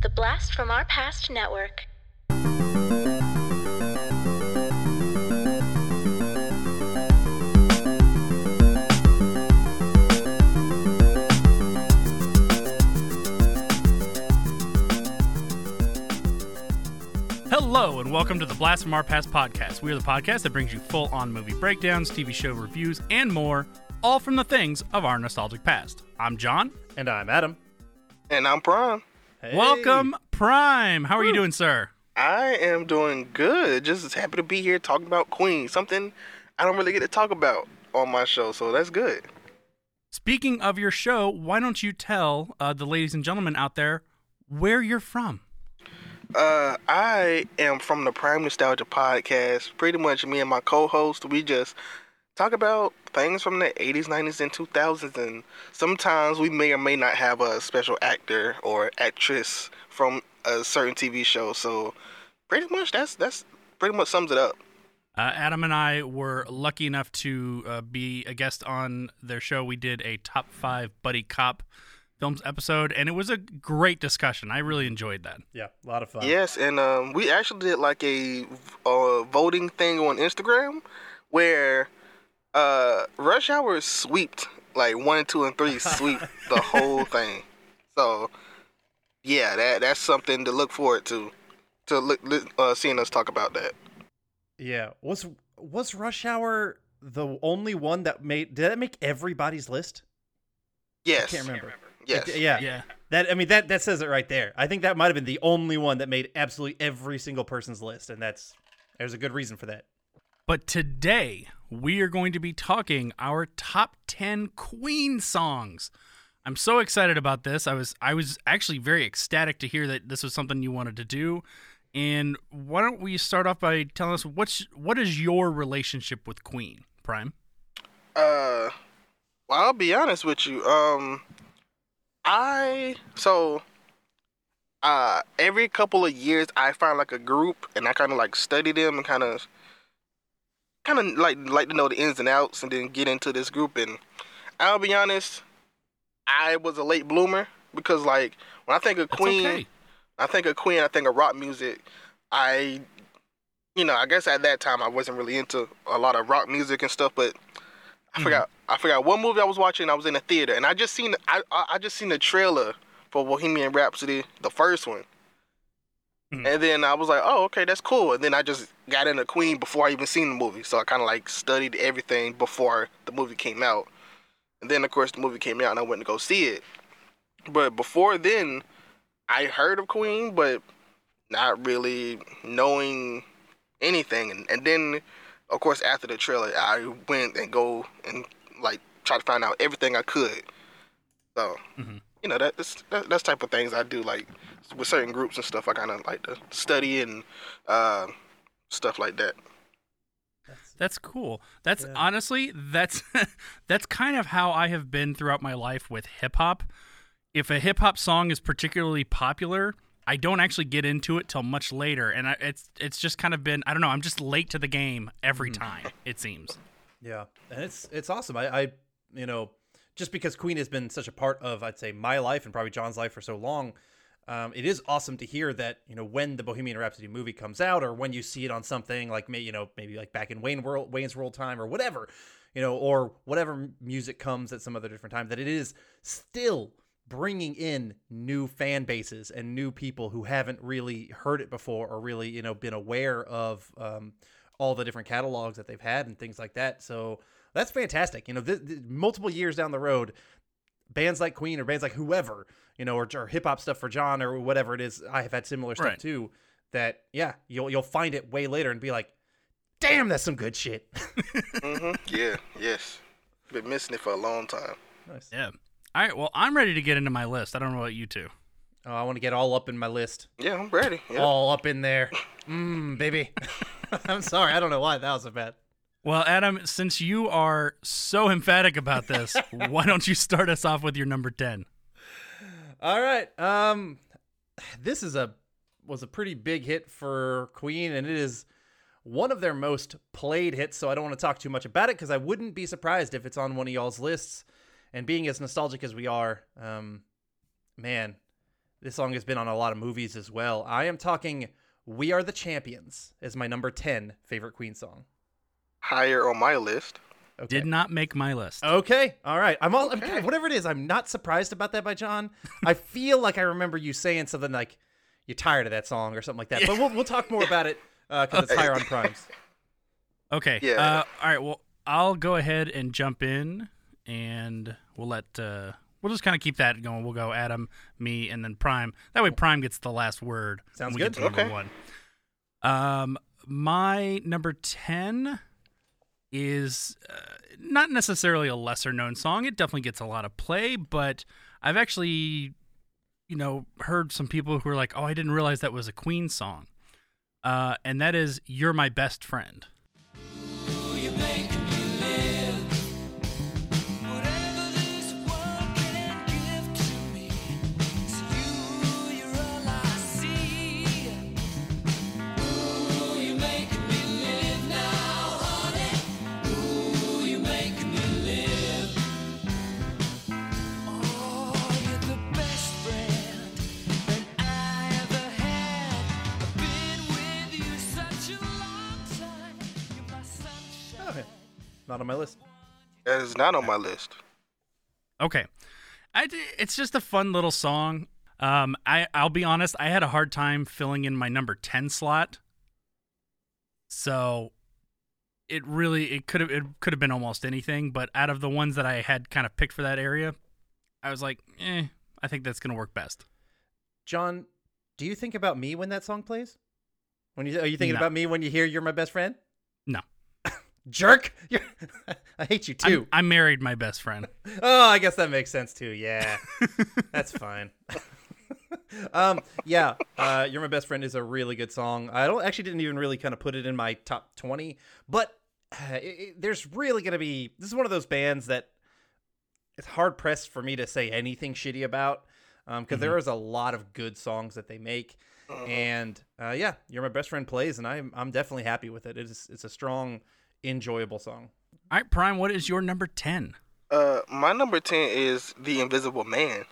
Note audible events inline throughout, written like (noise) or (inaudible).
The Blast from Our Past Network. Hello, and welcome to the Blast from Our Past podcast. We are the podcast that brings you full on movie breakdowns, TV show reviews, and more, all from the things of our nostalgic past. I'm John. And I'm Adam. And I'm Prime. Hey. Welcome, Prime. How are you doing, sir? I am doing good. Just happy to be here talking about Queen. Something I don't really get to talk about on my show, so that's good. Speaking of your show, why don't you tell uh, the ladies and gentlemen out there where you're from? Uh, I am from the Prime Nostalgia podcast. Pretty much me and my co-host, we just talk about things from the 80s, 90s, and 2000s, and sometimes we may or may not have a special actor or actress from a certain TV show. So, pretty much that's that's pretty much sums it up. Uh, Adam and I were lucky enough to uh, be a guest on their show. We did a top five buddy cop films episode, and it was a great discussion. I really enjoyed that. Yeah, a lot of fun. Yes, and um, we actually did like a uh, voting thing on Instagram where uh, Rush Hour swept like one, two, and three sweep the (laughs) whole thing. So yeah, that that's something to look forward to. To look, uh, seeing us talk about that. Yeah. Was was Rush Hour the only one that made? Did that make everybody's list? Yes. I can't remember. Yes. It- yeah. Yeah. That I mean that that says it right there. I think that might have been the only one that made absolutely every single person's list, and that's there's a good reason for that. But today, we are going to be talking our top 10 Queen songs. I'm so excited about this. I was I was actually very ecstatic to hear that this was something you wanted to do. And why don't we start off by telling us what's what is your relationship with Queen, Prime? Uh, well, I'll be honest with you. Um, I so uh every couple of years I find like a group and I kind of like study them and kind of kind of like like to know the ins and outs and then get into this group and I'll be honest, I was a late bloomer because like when I think of That's Queen, okay. I think of Queen, I think of rock music. I, you know, I guess at that time I wasn't really into a lot of rock music and stuff, but I mm-hmm. forgot. I forgot what movie I was watching. I was in a theater, and I just seen I I just seen the trailer for Bohemian Rhapsody, the first one, Mhm. and then I was like, oh okay, that's cool. And then I just got into Queen before I even seen the movie, so I kind of like studied everything before the movie came out. And then of course the movie came out, and I went to go see it. But before then, I heard of Queen, but not really knowing anything. And, and then, of course, after the trailer, I went and go and like try to find out everything I could. So, Mhm. you know, that, that's that, that's type of things I do. Like with certain groups and stuff, I kind of like to study and uh, stuff like that. That's cool. That's Yeah. honestly that's (laughs) that's kind of how I have been throughout my life with hip hop. If a hip hop song is particularly popular, I don't actually get into it till much later, and I, it's it's just kind of been I don't know. I'm just late to the game every time. It seems. Yeah, and it's it's awesome. I, I you know just because Queen has been such a part of I'd say my life and probably John's life for so long, um, it is awesome to hear that you know when the Bohemian Rhapsody movie comes out or when you see it on something like may you know maybe like back in Wayne World Wayne's World time or whatever, you know, or whatever music comes at some other different time that it is still bringing in new fan bases and new people who haven't really heard it before or really you know been aware of um, all the different catalogs that they've had and things like that. So that's fantastic. You know, th- th- multiple years down the road, bands like Queen or bands like whoever, you know, or, or hip hop stuff for John or whatever it is, I have had similar stuff Right. too. That yeah, you'll you'll find it way later and be like, damn, that's some good shit. (laughs) hmm yeah. Yes. Been missing it for a long time. nice. Yeah. All right. Well, I'm ready to get into my list. I don't know about you two. Oh, I want to get all up in my list, Yeah, I'm ready. Yeah. all up in there, mm, baby. (laughs) I'm sorry, I don't know why that was a bad. Well, Adam, since you are so emphatic about this, (laughs) why don't you start us off with your number ten? All right. Um this is a was a pretty big hit for Queen and it is one of their most played hits, so I don't want to talk too much about it because I wouldn't be surprised if it's on one of y'all's lists. And being as nostalgic as we are, um, man, This song has been on a lot of movies as well. I am talking "We Are the Champions" as my number ten favorite Queen song. Higher on my list. Okay. Did not make my list. Okay, all right. I'm all I'm, Okay. whatever it is. I'm not surprised about that by John. I (laughs) feel like I remember you saying something like you're tired of that song or something like that. But we'll we'll talk more about it because it's higher on primes. Okay. Yeah. Uh, all right. Well, I'll go ahead and jump in, and we'll let uh, we'll just kind of keep that going. We'll go Adam, me, and then Prime. That way, Prime gets the last word. Sounds we good. Get to Okay. one. Um, my number ten is uh, not necessarily a lesser known song. It definitely gets a lot of play, but I've actually, you know, heard some people who are like, "Oh, I didn't realize that was a Queen song," uh, and that is "You're My Best Friend." Not on my list. That is not on my list. Okay. I d it's just a fun little song. Um, I I'll be honest, I had a hard time filling in my number ten slot. So it really it could have it could have been almost anything, but out of the ones that I had kind of picked for that area, I was like, eh, I think that's gonna work best. John, do you think about me when that song plays? When you are you thinking No. about me when you hear "You're My Best Friend"? No. Jerk! You're, (laughs) I hate you I'm- too. I married my best friend. (laughs) Oh, I guess that makes sense too. Yeah, (laughs) that's fine. um, yeah, uh, "You're My Best Friend" is a really good song. I don't actually didn't even really kind of put it in my top twenty, but uh, it, it- there's really gonna be. This is one of those bands that it's hard pressed for me to say anything shitty about because there is a lot of good songs that they make. And uh, yeah, "You're My Best Friend" plays, and I'm I'm definitely happy with it. It's it's a strong, enjoyable song. All right, Prime, what is your number ten? Uh, my number ten is The Invisible Man.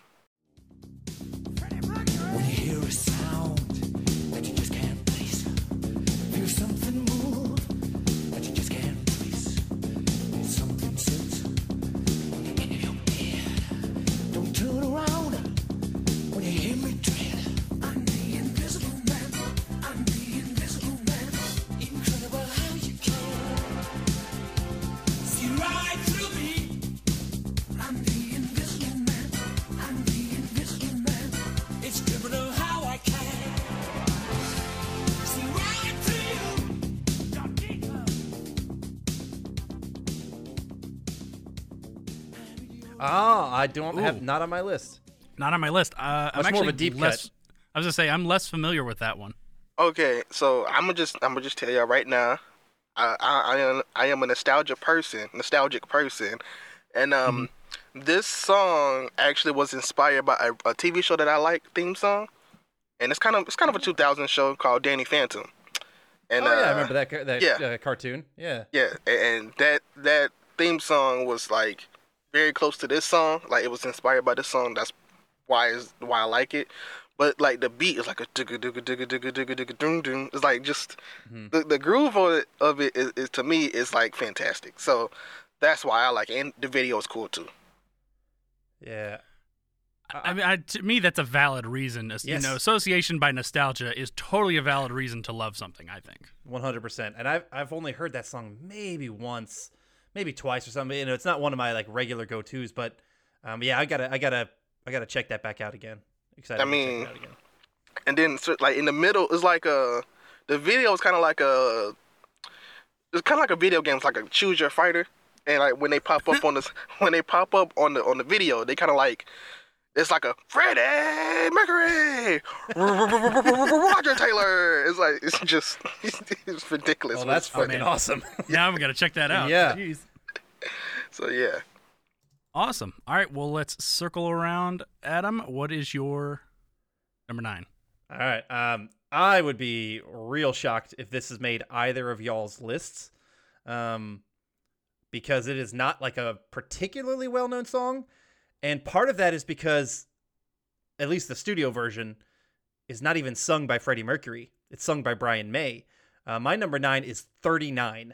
Ah, I don't have not on my list. Not on my list. Uh, I'm Much more of a deep less. cut. I was gonna say I'm less familiar with that one. Okay, so I'm gonna just I'm gonna just tell y'all right now, I I, I am I am a nostalgia person, nostalgic person, and um, this song actually was inspired by a, a TV show that I like theme song, and it's kind of it's kind of a 2000 show called Danny Phantom, and oh yeah, I uh, remember that that yeah. uh, cartoon. Yeah. Yeah, a- and that that theme song was like very close to this song. Like it was inspired by this song. That's why is why I like it. But like the beat is like a digga digga digga digga digga digga doom doom. It's like just mm-hmm. the the groove of it, of it is, is to me is like fantastic. So that's why I like it. And the video is cool too. Yeah. I mean, I, to me, that's a valid reason. Yes. You know, association by nostalgia is totally a valid reason to love something. I think. One hundred percent. And I've I've only heard that song maybe once, maybe twice or something. You know, it's not one of my like regular go tos, but um, yeah, I gotta I gotta I gotta check that back out again. Excited. I to check mean, out again. And then like in the middle it's like a the video is kind of like a it's kind of like a video game. It's like a choose your fighter. And like when they pop up on this, (laughs) when they pop up on the on the video, they kind of like it's like a Freddie Mercury, (laughs) Roger Taylor. It's like it's just (laughs) it's ridiculous. Oh, that's it's funny. fucking awesome. Now we got to check that out. Yeah. Jeez. So yeah, Awesome. All right. Well, let's circle around. Adam, what is your number nine? All right. Um, I would be real shocked if this has made either of y'all's lists, um, because it is not like a particularly well-known song, and part of that is because at least the studio version, is not even sung by Freddie Mercury. It's sung by Brian May. Uh, my number nine is 39.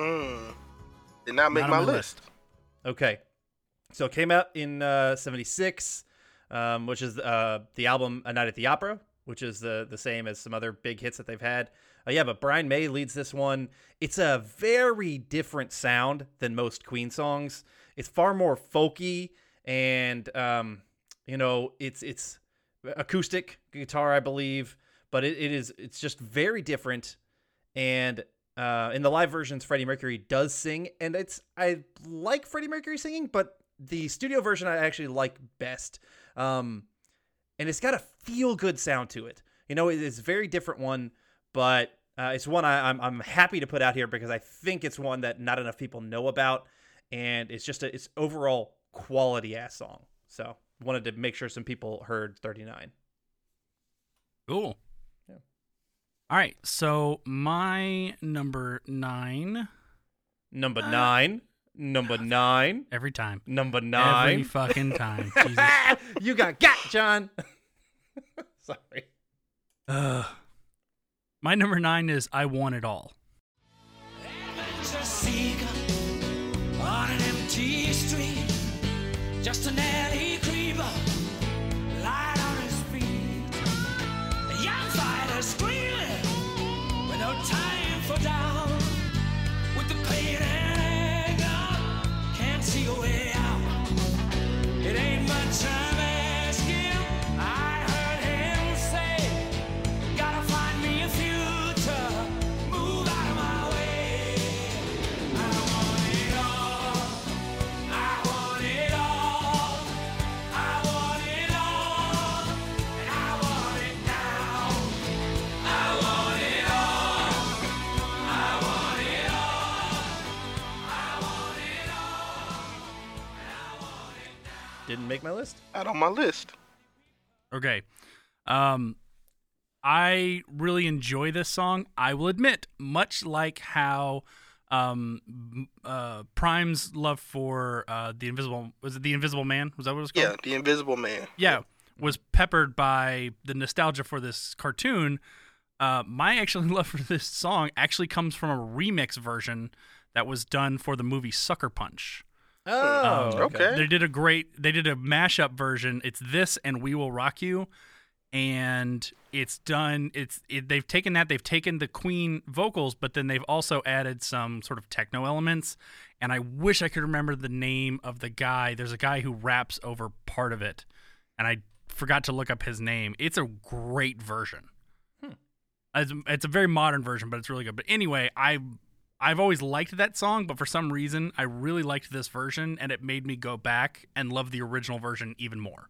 Mm. Did not make Not my on my list. Okay. So it came out in uh, 76, um, which is uh, the album A Night at the Opera, which is the, the same as some other big hits that they've had. Uh, yeah, but Brian May leads this one. It's a very different sound than most Queen songs. It's far more folky and, um, you know, it's it's acoustic guitar, I believe, but it, it is it's just very different. And uh, in the live versions, Freddie Mercury does sing, and it's I like Freddie Mercury singing, but the studio version I actually like best. Um, and it's got a feel good sound to it. You know, it is a very different one, but uh, it's one I, I'm I'm happy to put out here because I think it's one that not enough people know about, and it's just a it's overall quality ass song. So wanted to make sure some people heard 39. Cool. Yeah. All right. So my number nine Number nine, number nine, every time. number nine. Every fucking time. (laughs) Jesus. you got got John. (laughs) Sorry. Ugh. My number nine is I Want It All. Adventure Didn't make my list. Not on my list. Okay. Um I really enjoy this song. I will admit, much like how um uh Prime's love for uh the invisible was it the invisible man? Was that what it was called? Yeah, The Invisible Man. yeah, was peppered by the nostalgia for this cartoon. Uh, my actually (laughs) love for this song actually comes from a remix version that was done for the movie Sucker Punch. Oh, Um, okay. They did a great. They did a mashup version. It's this and "We Will Rock You," and it's done. It's it, they've taken that. They've taken the Queen vocals, but then they've also added some sort of techno elements. And I wish I could remember the name of the guy. There's a guy who raps over part of it, and I forgot to look up his name. It's a great version. It's, it's a very modern version, but it's really good. But anyway, I I've always liked that song, but for some reason, I really liked this version, and it made me go back and love the original version even more.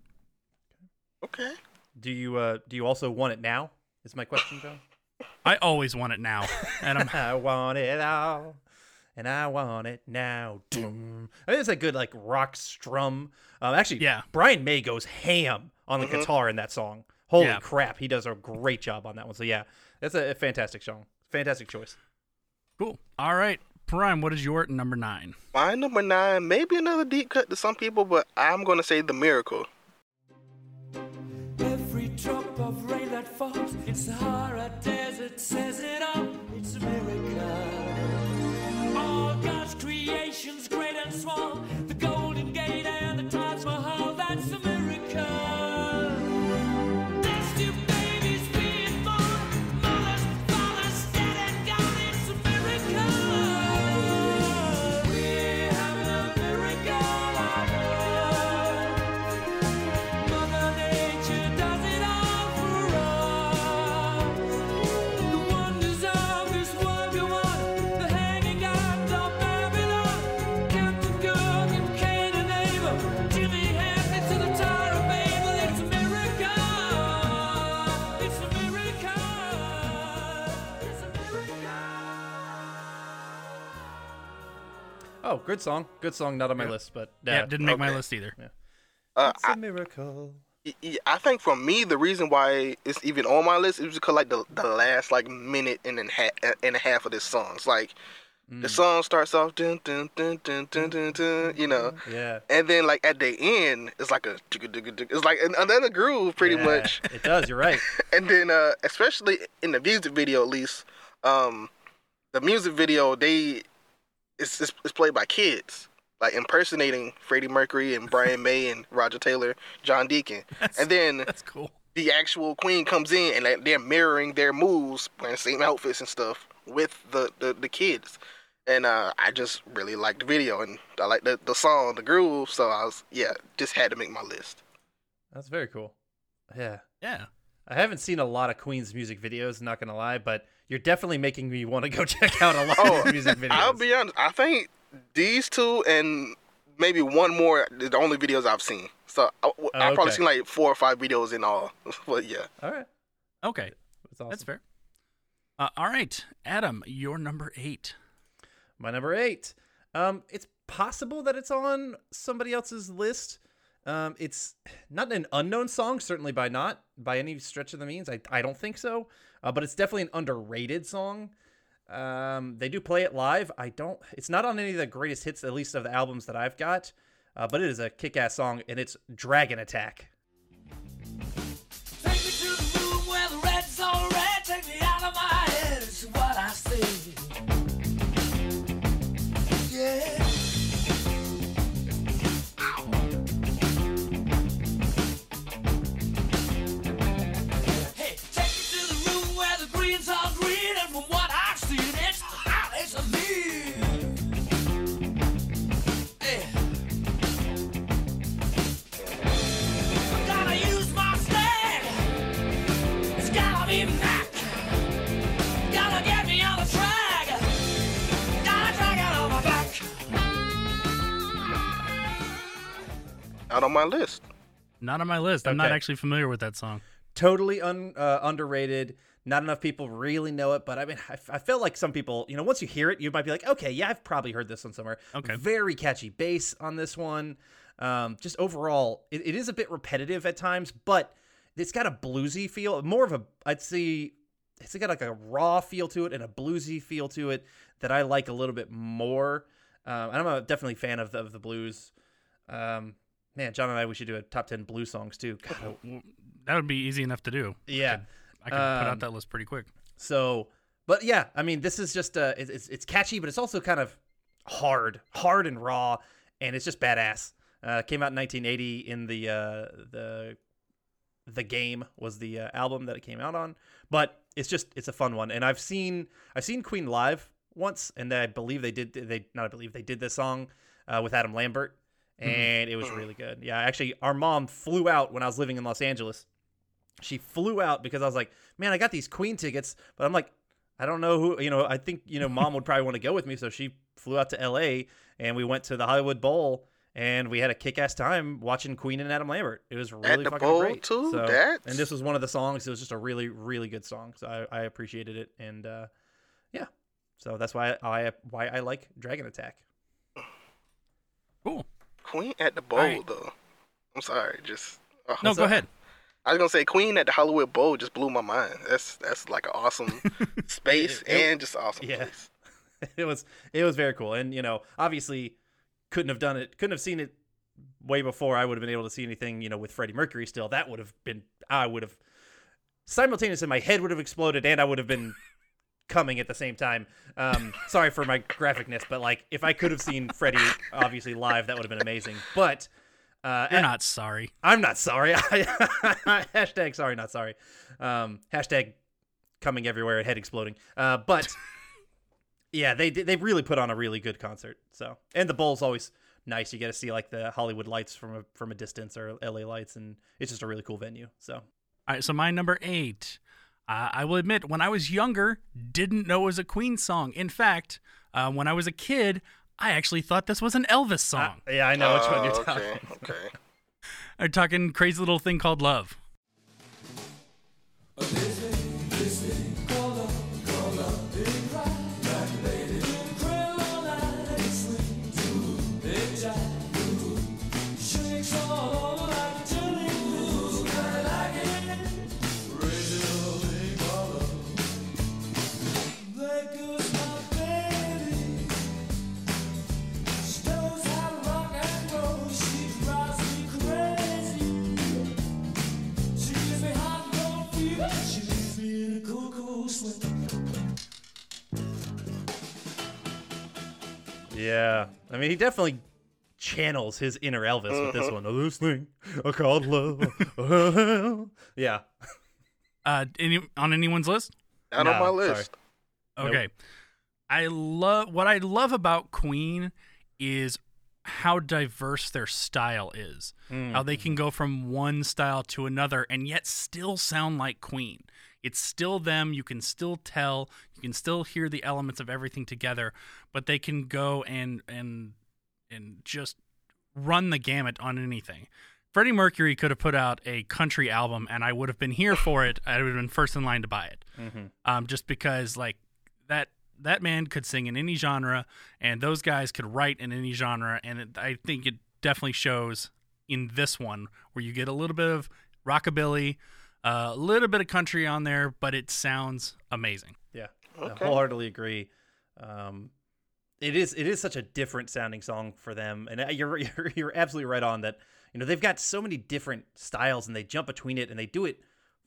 Okay. Do you uh do you also want it now? Is my question, John? (laughs) I always want it now, and I'm (laughs) I want it all, and I want it now. Doom. I think it's a good like rock strum. Um, actually, Yeah. Brian May goes ham on the guitar in that song. Holy Yeah. crap, he does a great job on that one. So yeah, that's a, a fantastic song. Fantastic choice. Cool. All right, Prime, what is your number nine? My number nine, maybe another deep cut to some people, but I'm gonna say The Miracle. Oh, good song. Good song. Not on my list, but Yeah, didn't make my list either. Uh, It's a miracle. I, I- I think for me, the reason why it's even on my list is because like the the last like minute and then ha- and a half of this song. It's like the song starts off dun dun dun dun dun dun, dun you know, Yeah. and then like at the end, it's like a it's like another groove pretty Yeah, much. (laughs) It does. You're right. (laughs) and then uh especially in the music video at least um the music video they it's it's, it's played by kids like impersonating Freddie Mercury and Brian May and Roger Taylor, John Deacon. (laughs) and then That's cool. the actual queen comes in and like, they're mirroring their moves, wearing the same outfits and stuff with the, the, the kids. And uh, I just really liked the video and I like the, the song, the groove. So I was, yeah, just had to make my list. That's very cool. Yeah. Yeah. I haven't seen a lot of Queen's music videos, not gonna lie, but you're definitely making me want to go (laughs) check out a lot Oh, of his music videos. I'll be honest. I think these two and maybe one more are the only videos I've seen. So I, I've probably okay. seen like four or five videos in all. (laughs) but yeah. All right. Okay. That's awesome. That's fair. Uh, all right, Adam, you're number eight. My number eight. Um, it's possible that it's on somebody else's list. Um, it's not an unknown song, certainly by not by any stretch of the means. I, I don't think so. Uh, but it's definitely an underrated song. Um, they do play it live. I don't. It's not on any of the greatest hits, at least of the albums that I've got. Uh, but it is a kick-ass song, and it's Dragon Attack. Out on my list. Not on my list. I'm not actually familiar with that song. totally un, uh, underrated. Not enough people really know it, but I mean, I, I feel like some people, you know, once you hear it, you might be like, okay, yeah, I've probably heard this one somewhere. Okay. Very catchy bass on this one. Um, just overall, it, it is a bit repetitive at times, but it's got a bluesy feel. More of a, I'd say, it's got like a raw feel to it and a bluesy feel to it that I like a little bit more. Um, and I'm a definitely fan of the, of the blues. Um, man, John and I, we should do a top 10 blue songs too. God, That would be easy enough to do. yeah. I could put Um, out that list pretty quick. So, but yeah, I mean, this is just uh, it's it's- it's catchy, but it's also kind of hard, hard and raw, and it's just badass. Uh, came out in 1980 in the uh, the the game was the uh, album that it came out on, but it's just it's a fun one, and I've seen I've seen Queen live once, and I believe they did they not I believe they did this song uh, with Adam Lambert, and it was really good. Yeah, actually, our mom flew out when I was living in Los Angeles she flew out because I was like, man, I got these Queen tickets, but I'm like, I don't know who, you know, I think, you know, mom would probably want to go with me. So she flew out to LA and we went to the Hollywood Bowl and we had a kick ass time watching Queen and Adam Lambert. It was really the fucking Bowl, great. too? So, That's- and this was one of the songs. It was just a really, really good song. So I, I appreciated it. And, uh, yeah, so that's why I, why I like Dragon Attack. Cool. Queen at the Bowl, Alright. though. I'm sorry. Just. oh, No, go ahead. I was gonna say Queen at the Hollywood Bowl just blew my mind. That's that's like an awesome (laughs) space It- and just awesome yeah. place. (laughs) it was it was very cool and you know obviously couldn't have done it couldn't have seen it way before i would have been able to see anything you know with freddie mercury still that would have been i would have simultaneously my head would have exploded and i would have been coming at the same time um sorry for my graphicness but like if i could have seen freddie obviously live that would have been amazing but uh You're at- not sorry. I'm not sorry. (laughs) hashtag sorry, not sorry. Um, hashtag coming everywhere head exploding. Uh, but yeah, they they really put on a really good concert. So and the bowl's always nice. You get to see like the Hollywood lights from a from a distance or LA lights, and it's just a really cool venue. So All right, so my number eight. Uh, I will admit, when I was younger, didn't know it was a Queen song. In fact, uh, when I was a kid, I actually thought this was an Elvis song. yeah, I know which one you're Oh, talking. okay, okay. (laughs) I'm talking crazy little thing called love. Yeah, I mean, he definitely channels his inner Elvis with this (laughs) one. This thing I called love. yeah. Uh, any, on anyone's list? Not No, on my sorry. list. Nope. Okay. I love what I love about Queen is how diverse their style is. Mm. How they can go from one style to another and yet still sound like Queen. It's still them. You can still tell. You can still hear the elements of everything together, but they can go and and and just run the gamut on anything. Freddie Mercury could have put out a country album, and I would have been here for it. I would have been first in line to buy it um, just because like that that man could sing in any genre, and those guys could write in any genre, and it, I think it definitely shows in this one where you get a little bit of rockabilly, a little bit of country on there, but it sounds amazing. Yeah, I Okay. wholeheartedly agree. Um, it is it is such a different sounding song for them, and uh, you're (laughs) you're, you're absolutely right on that. You know they've got so many different styles, and they jump between it, and they do it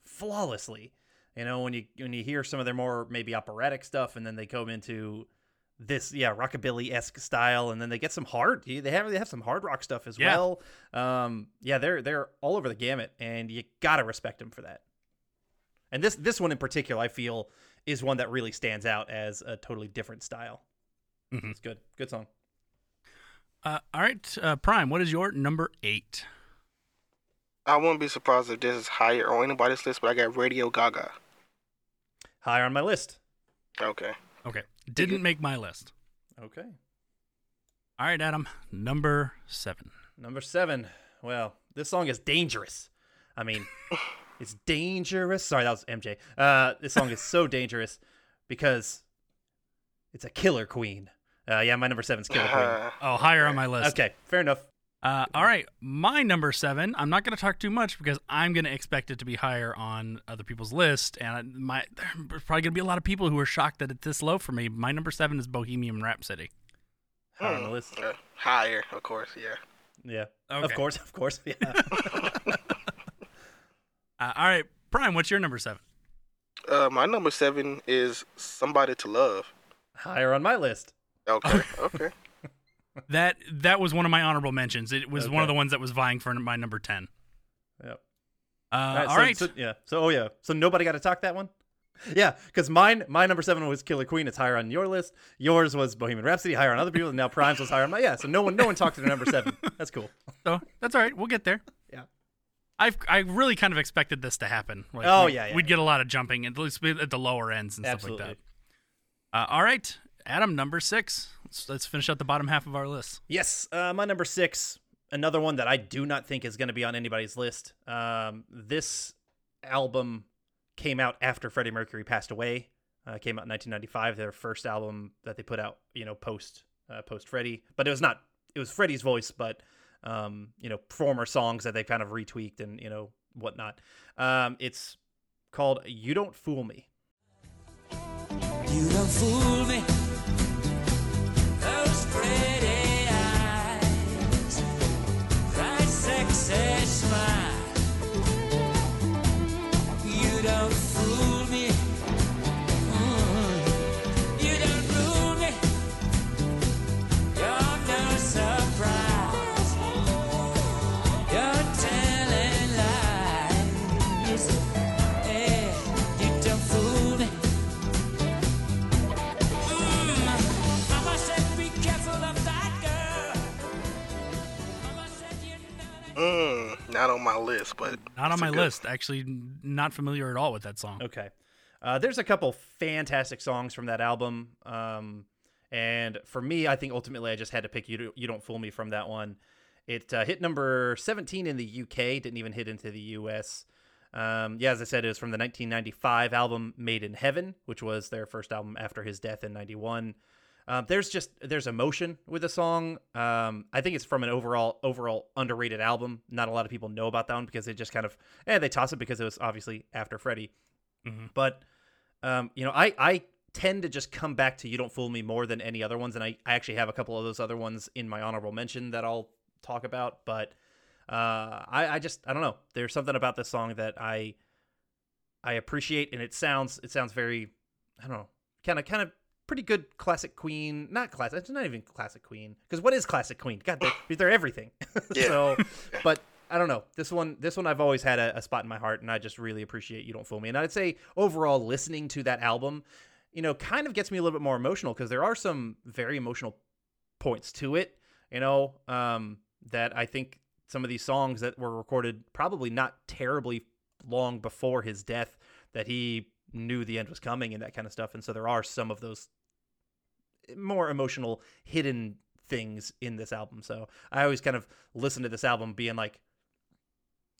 flawlessly. You know when you when you hear some of their more maybe operatic stuff, and then they come into this yeah rockabilly esque style, and then they get some hard. They have they have some hard rock stuff as Yeah. well. Um, yeah, they're they're all over the gamut, and you gotta respect them for that. And this this one in particular, I feel, is one that really stands out as a totally different style. Mhm. It's good, good song. Uh, all right, uh, Prime, what is your number eight? I wouldn't be surprised if this is higher on anybody's list, but I got Radio Gaga. Higher on my list. Okay. Okay, didn't make my list. Okay, All right, Adam, number seven. number seven. Well, this song is dangerous. I mean, (laughs) it's dangerous. Sorry, that was MJ. Uh, this song is so dangerous because it's a killer queen. Uh, yeah, my number seven's killer queen. Oh, higher on my list. Okay, fair enough. Uh, all right, my number seven. I'm not going to talk too much because I'm going to expect it to be higher on other people's list, and my there's probably going to be a lot of people who are shocked that it's this low for me. My number seven is Bohemian Rhapsody. Higher on the list. uh, higher, of course, yeah. Yeah, of course, of course. Yeah. (laughs) Uh, all right, Prime, what's your number seven? Uh, my number seven is Somebody to Love. Higher on my list. Okay, okay. (laughs) That that was one of my honorable mentions. It was one of the ones that was vying for my number ten. Yep. Uh, All all so- right, so- yeah. So, oh yeah. So nobody got to talk that one. (laughs) Yeah, because mine, my number seven was Killer Queen. It's higher on your list. Yours was Bohemian Rhapsody, higher on other people, and now Prime's was higher on my. Yeah. So no one, no one talked to their number seven. (laughs) That's cool. so that's all right. We'll get there. Yeah. I've I really kind of expected this to happen. Like, Oh, yeah, yeah, we'd get a lot of jumping at least at the lower ends and Absolutely. stuff like that. Uh, all right, Adam, number six. Let's, let's finish out the bottom half of our list. Yes, uh, my number six, another one that I do not think is going to be on anybody's list. Um, this album came out after Freddie Mercury passed away. Uh, came out in 1995, their first album that they put out, you know, post uh, post Freddie. But it was not. It was Freddie's voice, but um, you know, former songs that they kind of retweaked and you know whatnot. Um, it's called "You Don't Fool Me." You don't fool me. Mm, not on my list, but Not on my good- list. Actually, not familiar at all with that song. Okay. Uh, there's a couple fantastic songs from that album. Um, and for me, I think ultimately I just had to pick You, you Don't Fool Me from that one. It uh, hit number 17 in the UK, didn't even hit into the US. Um, yeah, as I said, it was from the 1995 album Made in Heaven, which was their first album after his death in 91. Um, there's just there's emotion with the song. Um, I think it's from an overall overall underrated album. Not a lot of people know about that one because they just kind of eh, they toss it because it was obviously after Freddie. Mhm. But um, you know, I I tend to just come back to "You Don't Fool Me" more than any other ones, and I, I actually have a couple of those other ones in my honorable mention that I'll talk about. But uh, I I just I don't know. There's something about this song that I I appreciate, and it sounds it sounds very I don't know, kind of kind of pretty good classic Queen. Not classic. It's not even classic Queen because what is classic Queen? God, they're, (sighs) they're everything. (laughs) So, (laughs) but I don't know. This one, this one, I've always had a, a spot in my heart, and I just really appreciate "You Don't Fool Me." And I'd say overall, listening to that album, you know, kind of gets me a little bit more emotional because there are some very emotional points to it. You know, um, that I think some of these songs that were recorded probably not terribly long before his death that he knew the end was coming and that kind of stuff. And so there are some of those more emotional hidden things in this album. So I always kind of listen to this album being like,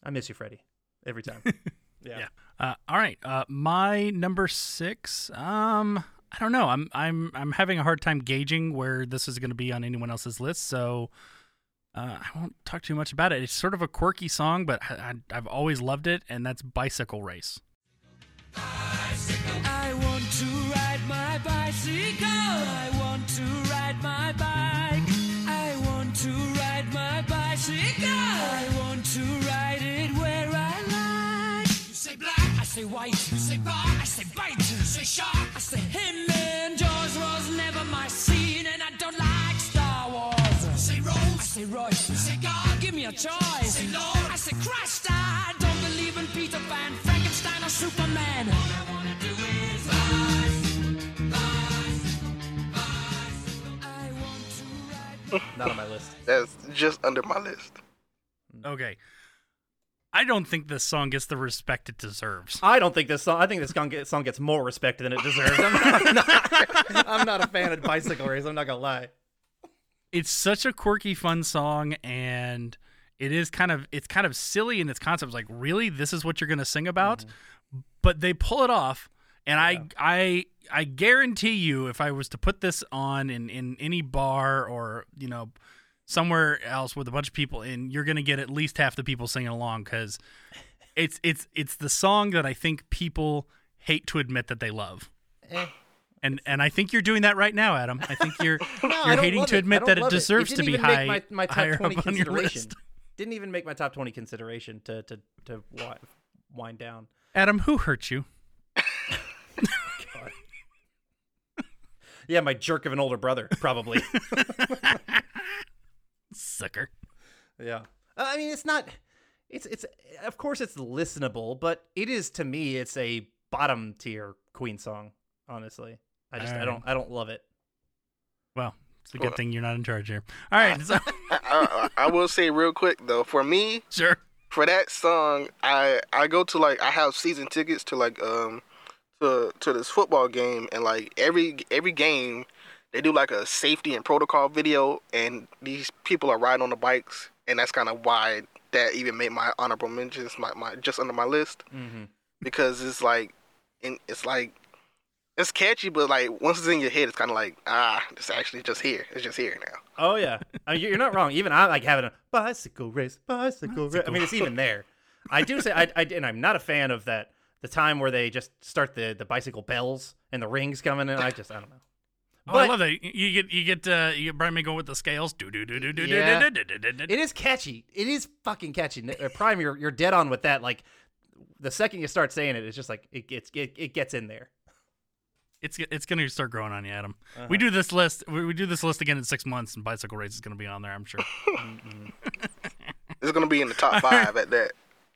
I miss you, Freddie, every time. (laughs) yeah. Yeah. Uh, all right. Uh, my number six. Um, I don't know. I'm I'm I'm having a hard time gauging where this is going to be on anyone else's list. So uh, I won't talk too much about it. It's sort of a quirky song, but I, I, I've always loved it, and that's "Bicycle Race." I say bar, I say bite. You say shark, I say him. And Jaws was never my scene, and I don't like Star Wars. You say Rose, I say Royce. You say God, give me a choice. You say Lord, I say Christ. I don't believe in Peter Pan, Frankenstein, or Superman. All I wanna do is I want to ride. Not on my list. That's just under my list. Okay. I don't think this song gets the respect it deserves. I don't think this song. I think this song gets, song gets more respect than it deserves. I'm not, I'm not, I'm not a fan of Bicycle Race. I'm not gonna lie. it's such a quirky fun song and it is kind of it's kind of silly in its concept like really this is what you're going to sing about mm-hmm. but they pull it off and i i i guarantee you if i was to put this on in in any bar or you know somewhere else with a bunch of people in you're going to get at least half the people singing along cuz it's it's it's the song that i think people hate to admit that they love Eh. and and I think you're doing that right now, Adam. I think you're (laughs) No, you're hating to it. Admit that it deserves to didn't be even high, my, my higher 20 up on your consideration. list. (laughs) Didn't even make my top 20 consideration to to to wind down. Adam, who hurt you? (laughs) Yeah, my jerk of an older brother, probably. Sucker. yeah. Uh, I mean, it's not. It's it's of course it's listenable, but it is to me it's a bottom tier Queen song. Honestly, I just I don't I don't love it. Well, it's a good thing you're not in charge here. All right, so I, (laughs) I, I will say real quick though, for me, sure. for that song, I I go to like I have season tickets to like um to to this football game and like every every game they do like a safety and protocol video and these people are riding on the bikes and that's kind of why that even made my honorable mentions my, my just under my list Mm-hmm. because it's like and it's like it's catchy but like once it's in your head it's kind of like ah it's actually just here it's just here now Oh yeah, I mean, you're not wrong. Even I like having a bicycle race, bicycle race. I mean, it's even there. I do say, I, I and I'm not a fan of that. The time where they just start the the bicycle bells and the rings coming in. I just I don't know. Oh, I love that. You get you get uh, you get Brian May going with the scales. Do do do do do Yeah. do do do do do. It is catchy. It is fucking catchy. Uh, Prime, you're you're dead on with that. Like the second you start saying it, it's just like it gets it, it gets in there. It's it's gonna start growing on you, Adam. Uh-huh. We do this list. We, we do this list again in six months, and bicycle race is gonna be on there. I'm sure. (laughs) it's gonna be in the top five at that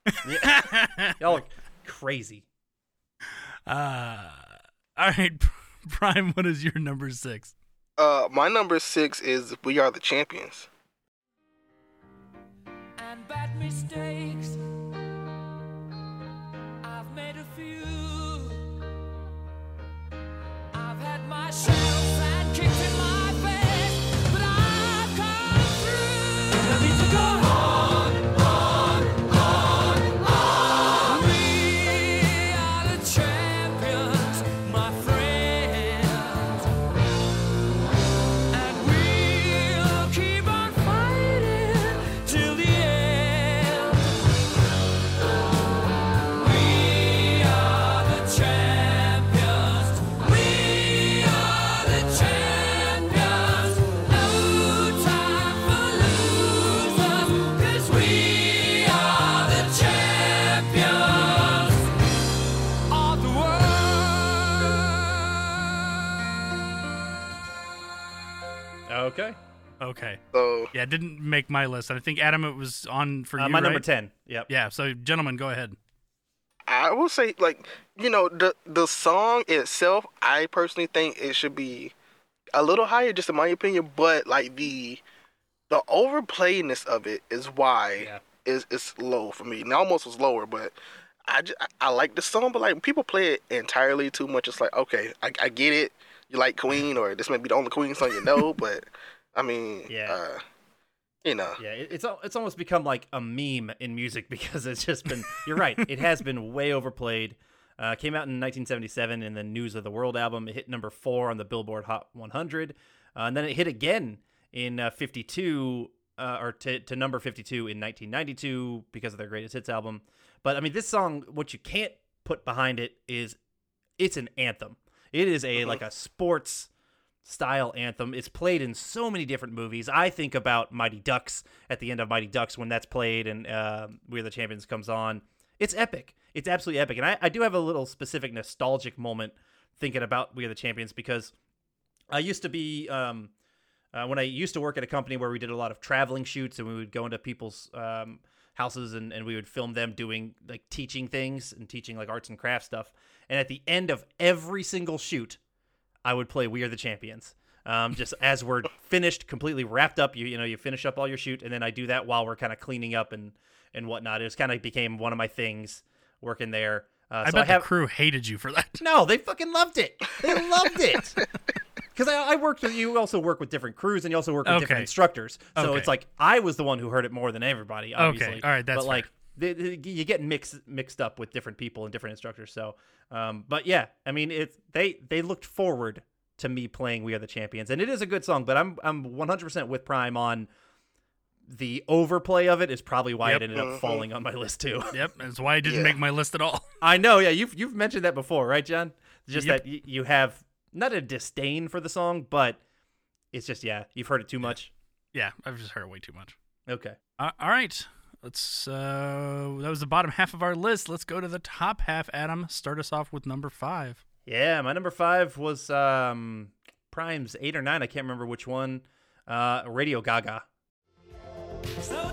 (laughs) Y'all are crazy. (laughs) Uh, all right, (laughs) Prime. What is your number six? uh my number six is we are the champions and bad mistakes. I've made a few. I've had my shadows Okay. Okay. So Yeah, it didn't make my list. I think Adam, it was on for Uh, you. my number ten. Yep. Yeah. So, gentlemen, go ahead. I will say, like, you know, the the song itself, I personally think it should be a little higher, just in my opinion. But like the the overplayedness of it is why Yeah. is is low for me. Now almost was lower, but I, just, I like the song, but like people play it entirely too much. It's like okay, I, I get it. You like Queen, or this may be the only Queen song you know, but I mean, Yeah. uh, you know, Yeah, it's it's almost become like a meme in music (laughs) because it's just been. You're right. It has been way overplayed. Uh, came out in 1977 in the News of the World album. It hit number four on the Billboard Hot 100, uh, and then it hit again in uh, 52 uh, or to, to number 52 in 1992 because of their greatest hits album. But I mean, this song, what you can't put behind it is it's an anthem. It is a like a sports style anthem. It's played in so many different movies. I think about Mighty Ducks at the end of Mighty Ducks when that's played and uh, We Are the Champions comes on. It's epic. It's absolutely epic. And I, I do have a little specific nostalgic moment thinking about We Are the Champions because I used to be um, uh, when I used to work at a company where we did a lot of traveling shoots and we would go into people's um, houses and, and we would film them doing like teaching things and teaching like arts and crafts stuff. And at the end of every single shoot, I would play We Are the Champions. Um, just as we're finished, completely wrapped up, you you know, you finish up all your shoot, and then I do that while we're kind of cleaning up and and whatnot. It was kind of became one of my things working there. Uh, I so bet I have the crew hated you for that. no, they fucking loved it. They loved it. (laughs) Because I, I worked with you, also work with different crews, and you also work with different instructors. So Okay. it's like I was the one who heard it more than everybody. Obviously. all right, that's but like they, they- you get mixed mixed up with different people and different instructors. So, um, but yeah, I mean, it they they looked forward to me playing "We Are the Champions," and it is a good song. But I'm I'm 100 percent with Prime on the overplay of it is probably why Yep. it ended up falling on my list too. (laughs) Yep, that's why I didn't Yeah. make my list at all. (laughs) I know, yeah. You've you've mentioned that before, right, John? Just Yep. that y- you have not a disdain for the song, but it's just yeah, you've heard it too much. Yeah, I've just heard it way too much. Okay. Uh, all right, let's. Uh, that was the bottom half of our list. Let's go to the top half. Adam, start us off with number five. Yeah, my number five was um Prime's eight or nine. I can't remember which one. Uh, Radio Gaga. So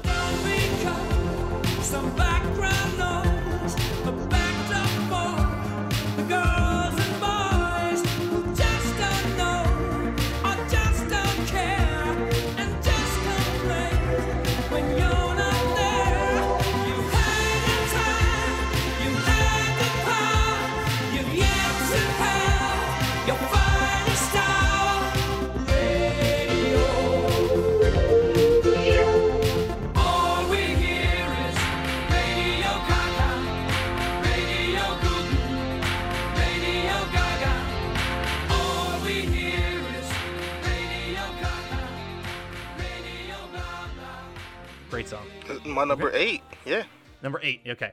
my number eight, yeah. Number eight. Okay.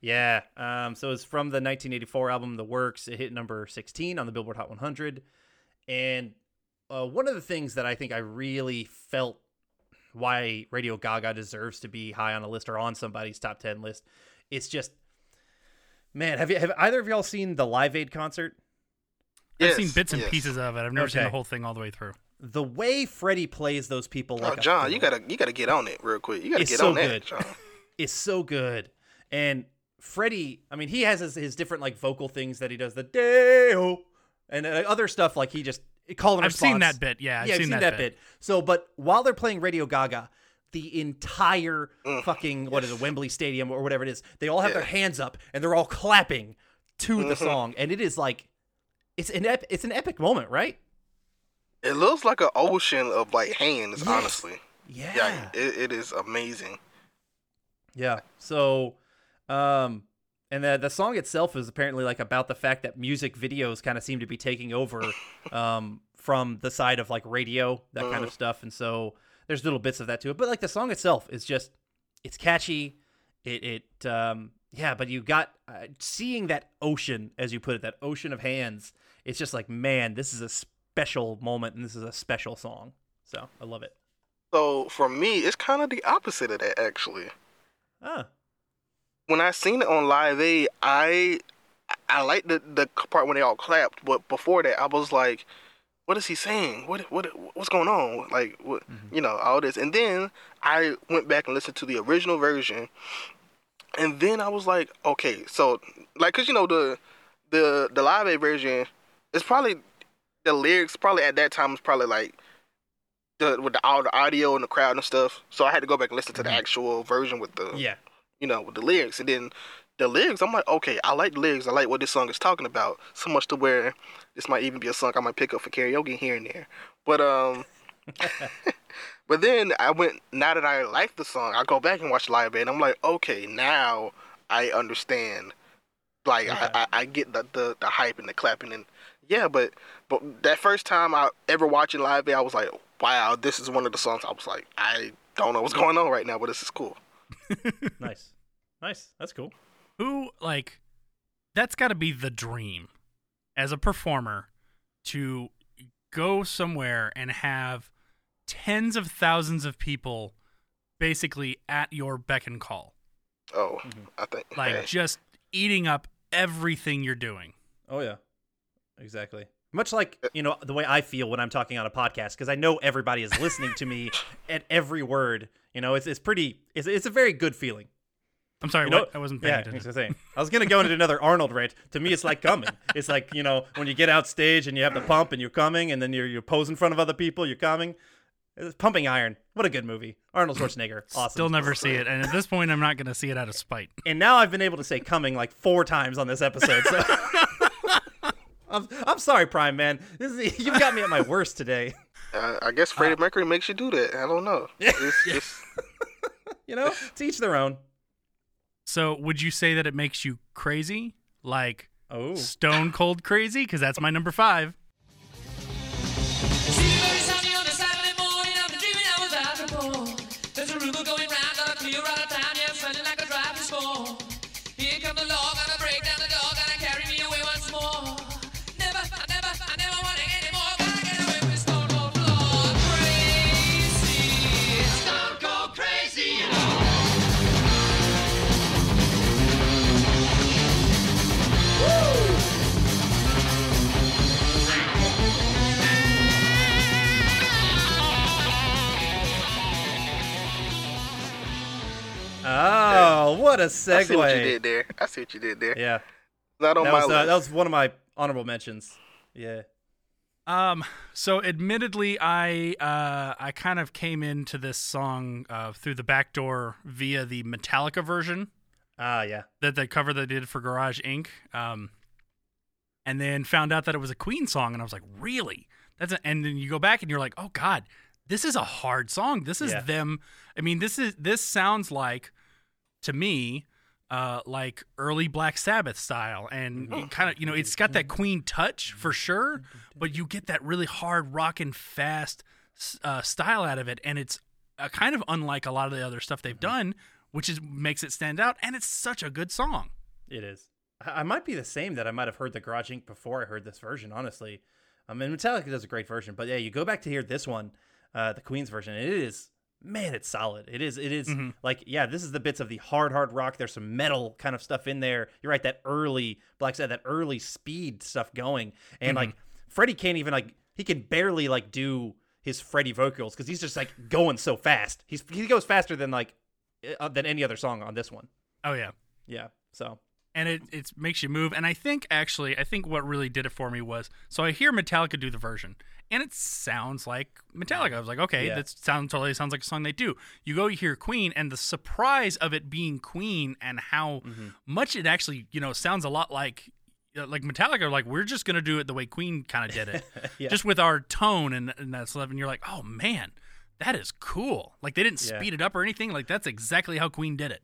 Yeah. Um, so it's from the 1984 album The Works. It hit number 16 on the Billboard Hot 100. And uh, one of the things that I think I really felt why Radio Gaga deserves to be high on a list or on somebody's top 10 list, it's just, man, have you have either of y'all seen the Live Aid concert? I've seen bits and yes. pieces of it. I've never seen the whole thing all the way through. The way Freddie plays those people like oh, John, fiddle. you gotta you gotta get on it real quick. You gotta It's get so on that, good. John. (laughs) is so good. And Freddie, I mean, he has his, his different like vocal things that he does the Deo and uh, other stuff like he just call and I've seen that bit. Yeah, I've yeah, seen, I've seen that, that, bit. So, but while they're playing Radio Gaga, the entire Mm. fucking what is it, Wembley Stadium or whatever it is, they all have their hands up and they're all clapping to the Mhm. song, and it is like it's an ep- it's an epic moment, right? It looks like an ocean of like hands, Yes. honestly. Yeah, Yeah, it, it is amazing. Yeah. So, um, and the the song itself is apparently like about the fact that music videos kind of seem to be taking over, (laughs) um, from the side of like radio, that kind of stuff, and so there's little bits of that to it. But like the song itself is just, it's catchy. It it um yeah, but you got uh, seeing that ocean as you put it, that ocean of hands. It's just like man, this is a special moment, and this is a special song. So I love it. So for me, it's kind of the opposite of that actually. Ah, When I seen it on Live Aid, I I liked the the part when they all clapped, but before that, I was like, what is he saying? What what what's going on? Like what you know all this, and then I went back and listened to the original version, and then I was like, okay, so like, cause you know the the the live aid version is probably the lyrics probably at that time was probably like the with the all the audio and the crowd and stuff. So I had to go back and listen to the actual version with the Yeah. you know, with the lyrics. And then the lyrics, I'm like, okay, I like the lyrics. I like what this song is talking about. So much to where this might even be a song I might pick up for karaoke here and there. But um (laughs) But then I went now that I like the song, I go back and watch live band. I'm like, okay, now I understand. Like Yeah. I, I, I get the, the the hype and the clapping and yeah, but but that first time I ever watching live I was like, wow, this is one of the songs I was like, I don't know what's going on right now, but this is cool. (laughs) Nice. Nice. That's cool. Who like that's got to be the dream as a performer to go somewhere and have tens of thousands of people basically at your beck and call. Oh, mm-hmm. I think Like hey, just eating up everything you're doing. Oh yeah, exactly. Much like uh, you know the way I feel when I'm talking on a podcast, because I know everybody is listening to me (laughs) at every word. You know, it's it's pretty. It's it's a very good feeling. I'm sorry, You know, what? I wasn't paying yeah, attention. I'm saying. I was gonna go into another Arnold rant. To me, it's like coming. It's like you know when you get out stage and you have the pump and you're coming, and then you're you pose in front of other people. You're coming. It's pumping iron. What a good movie. Arnold Schwarzenegger. Awesome. Still never see it, and at this point, I'm not going to see it out of spite. and now I've been able to say coming like four times on this episode. So (laughs) I'm, I'm sorry, Prime Man. This is, you've got me at my worst today. (laughs) I, I guess Freddie ah. Mercury makes you do that. I don't know. (laughs) It's, it's, (laughs) You know, to each their own. So, would you say that it makes you crazy, like Oh, stone cold crazy? Because that's my number five. What a I see what you did there. I see what you did there. Yeah, Not on that my was uh, that was one of my honorable mentions. Yeah. Um, so admittedly, I uh, I kind of came into this song uh, through the back door via the Metallica version Ah, yeah. that the cover they did for Garage Inc. Um, and then found out that it was a Queen song, and I was like, really? That's a, and then you go back and you're like, oh God, this is a hard song. This is Yeah. them. I mean, this is this sounds like to me. Uh, like early Black Sabbath style, and kind of you know it's got that Queen touch for sure, but you get that really hard rockin' fast uh, style out of it, and it's uh, kind of unlike a lot of the other stuff they've done, which is makes it stand out, and it's such a good song. It is. I I might be the same that I might have heard the Garage Inc. before I heard this version, honestly. I mean, Metallica does a great version, but yeah, you go back to hear this one, uh, the Queen's version, it is, man, it's solid. It is, it is Mm-hmm. like, yeah, this is the bits of the hard, hard rock. There's some metal kind of stuff in there. You're right, that early Black Sabbath, that early speed stuff going, and like Freddie can't even like he can barely like do his Freddie vocals because he's just like going so fast. He's he goes faster than like uh, than any other song on this one. Oh yeah, Yeah, so and it it makes you move. And I think actually, I think what really did it for me was so I hear Metallica do the version, and it sounds like Metallica. I was like, okay, Yeah. that sounds totally sounds like a song they do. You go you hear Queen, and the surprise of it being Queen and how Mm-hmm. much it actually you know sounds a lot like. uh, Like Metallica, like we're just gonna do it the way Queen kind of did it, (laughs) Yeah. just with our tone and, and that stuff. And you're like, oh man, that is cool. Like they didn't Yeah. speed it up or anything. Like that's exactly how Queen did it.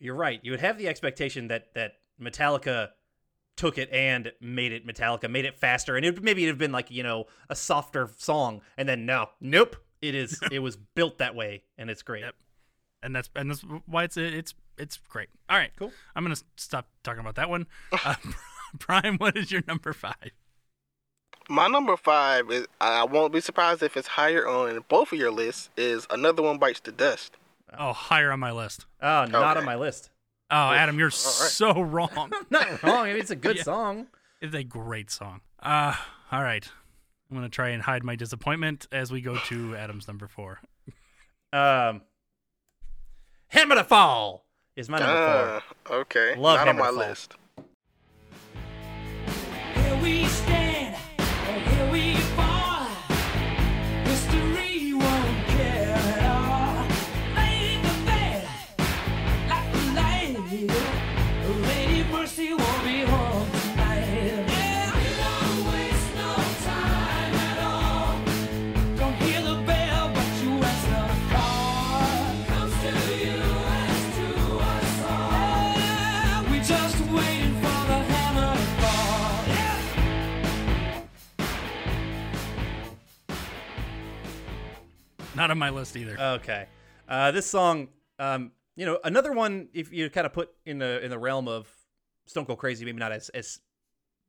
You're right. You would have the expectation that that Metallica took it and made it Metallica, made it faster, and it maybe it'd have been like you know a softer song, and then no, nope, it is (laughs) it was built that way, and it's great. Yep. and that's and that's why it's it's it's great. All right, Cool. I'm gonna stop talking about that one. (sighs) Uh, (laughs) Prime, what is your number five? My number five is I won't be surprised if it's higher on both of your lists. Is another one bites the dust. Oh, higher on my list. Oh, not Okay. on my list. Oh, Adam, you're right. so wrong. (laughs) Not wrong. I mean, it's a good (laughs) Yeah. song. it's a great song. Uh, all right. I'm gonna try and hide my disappointment as we go to (sighs) Adam's number four. Um, Hammer to Fall is my number four. okay. Love Not on my to Fall. list. Here we stand, Not on my list either. Okay. Uh, this song, um, you know, another one. If you kind of put in the in the realm of Stone Cold Crazy, maybe not as as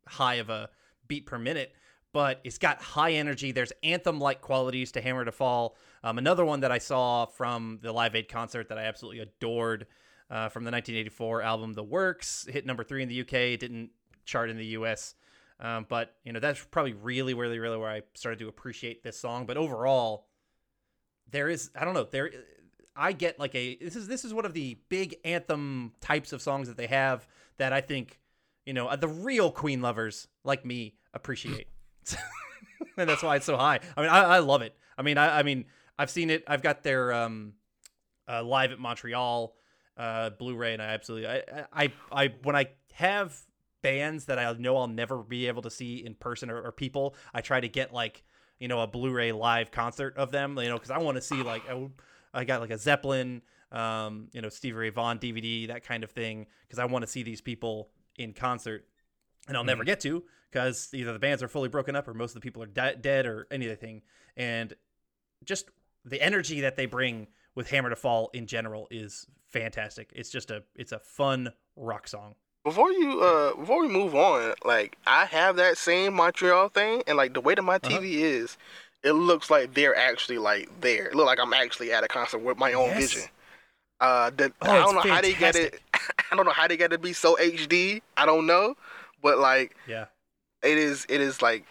high of a beat per minute, but it's got high energy. There's anthem like qualities to Hammer to Fall. Um, another one that I saw from the Live Aid concert that I absolutely adored uh, from the 1984 album The Works hit number three in the UK. It didn't chart in the US. Um, but you know that's probably really, really, really where I started to appreciate this song. But overall, there is I don't know there I get like a this is this is one of the big anthem types of songs that they have that I think you know the real Queen lovers like me appreciate, (laughs) and that's why it's so high. I mean I, I love it. I mean I, I mean I've seen it. I've got their um uh, live at Montreal uh, Blu-ray, and I absolutely I, I I when I have bands that I know I'll never be able to see in person or, or people, I try to get like you know a Blu-ray live concert of them, you know, because I want to see like I, I got like a Zeppelin, um, you know, Stevie Ray Vaughan DVD, that kind of thing, because I want to see these people in concert, and I'll never get to because either the bands are fully broken up or most of the people are de- dead or anything, and just the energy that they bring with Hammer to Fall in general is fantastic. It's just a it's a fun rock song. Before you, uh, before we move on, like I have that same Montreal thing, and like the way that my Uh-huh. TV is, it looks like they're actually like there. It look like I'm actually at a concert with my own Yes. vision. Uh, that Oh, (laughs) I don't know how they get it. I don't know how they get it to be so HD. I don't know, but like Yeah. it is, it is like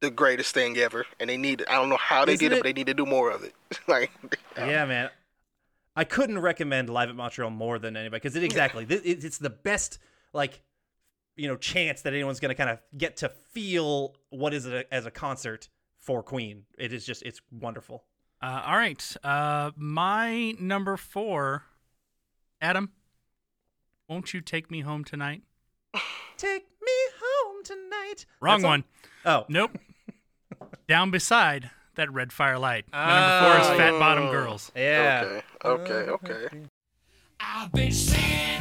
the greatest thing ever, and they need. I don't know how they Isn't did it, it- but they need to do more of it. (laughs) like, Yeah, man. I couldn't recommend Live at Montreal more than anybody because it exactly thi- it, it's the best like you know chance that anyone's going to kind of get to feel what is it as a concert for Queen. It is just it's wonderful. Uh, all right. Uh, my number four, Adam. Won't you take me home tonight? (sighs) Take me home tonight. Wrong That's all- one. Oh, Nope. (laughs) Down beside that red firelight. My number four is Oh. Fat Bottom Girls. yeah. okay, okay, okay. I've been singing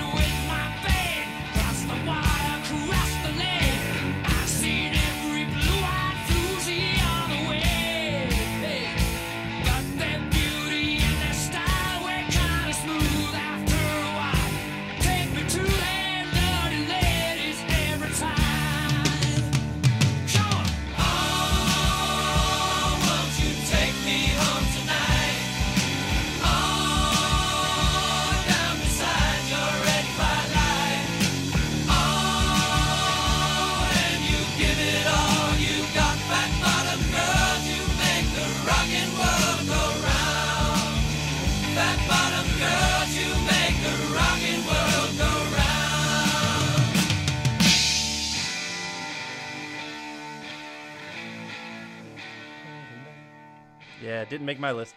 didn't make my list.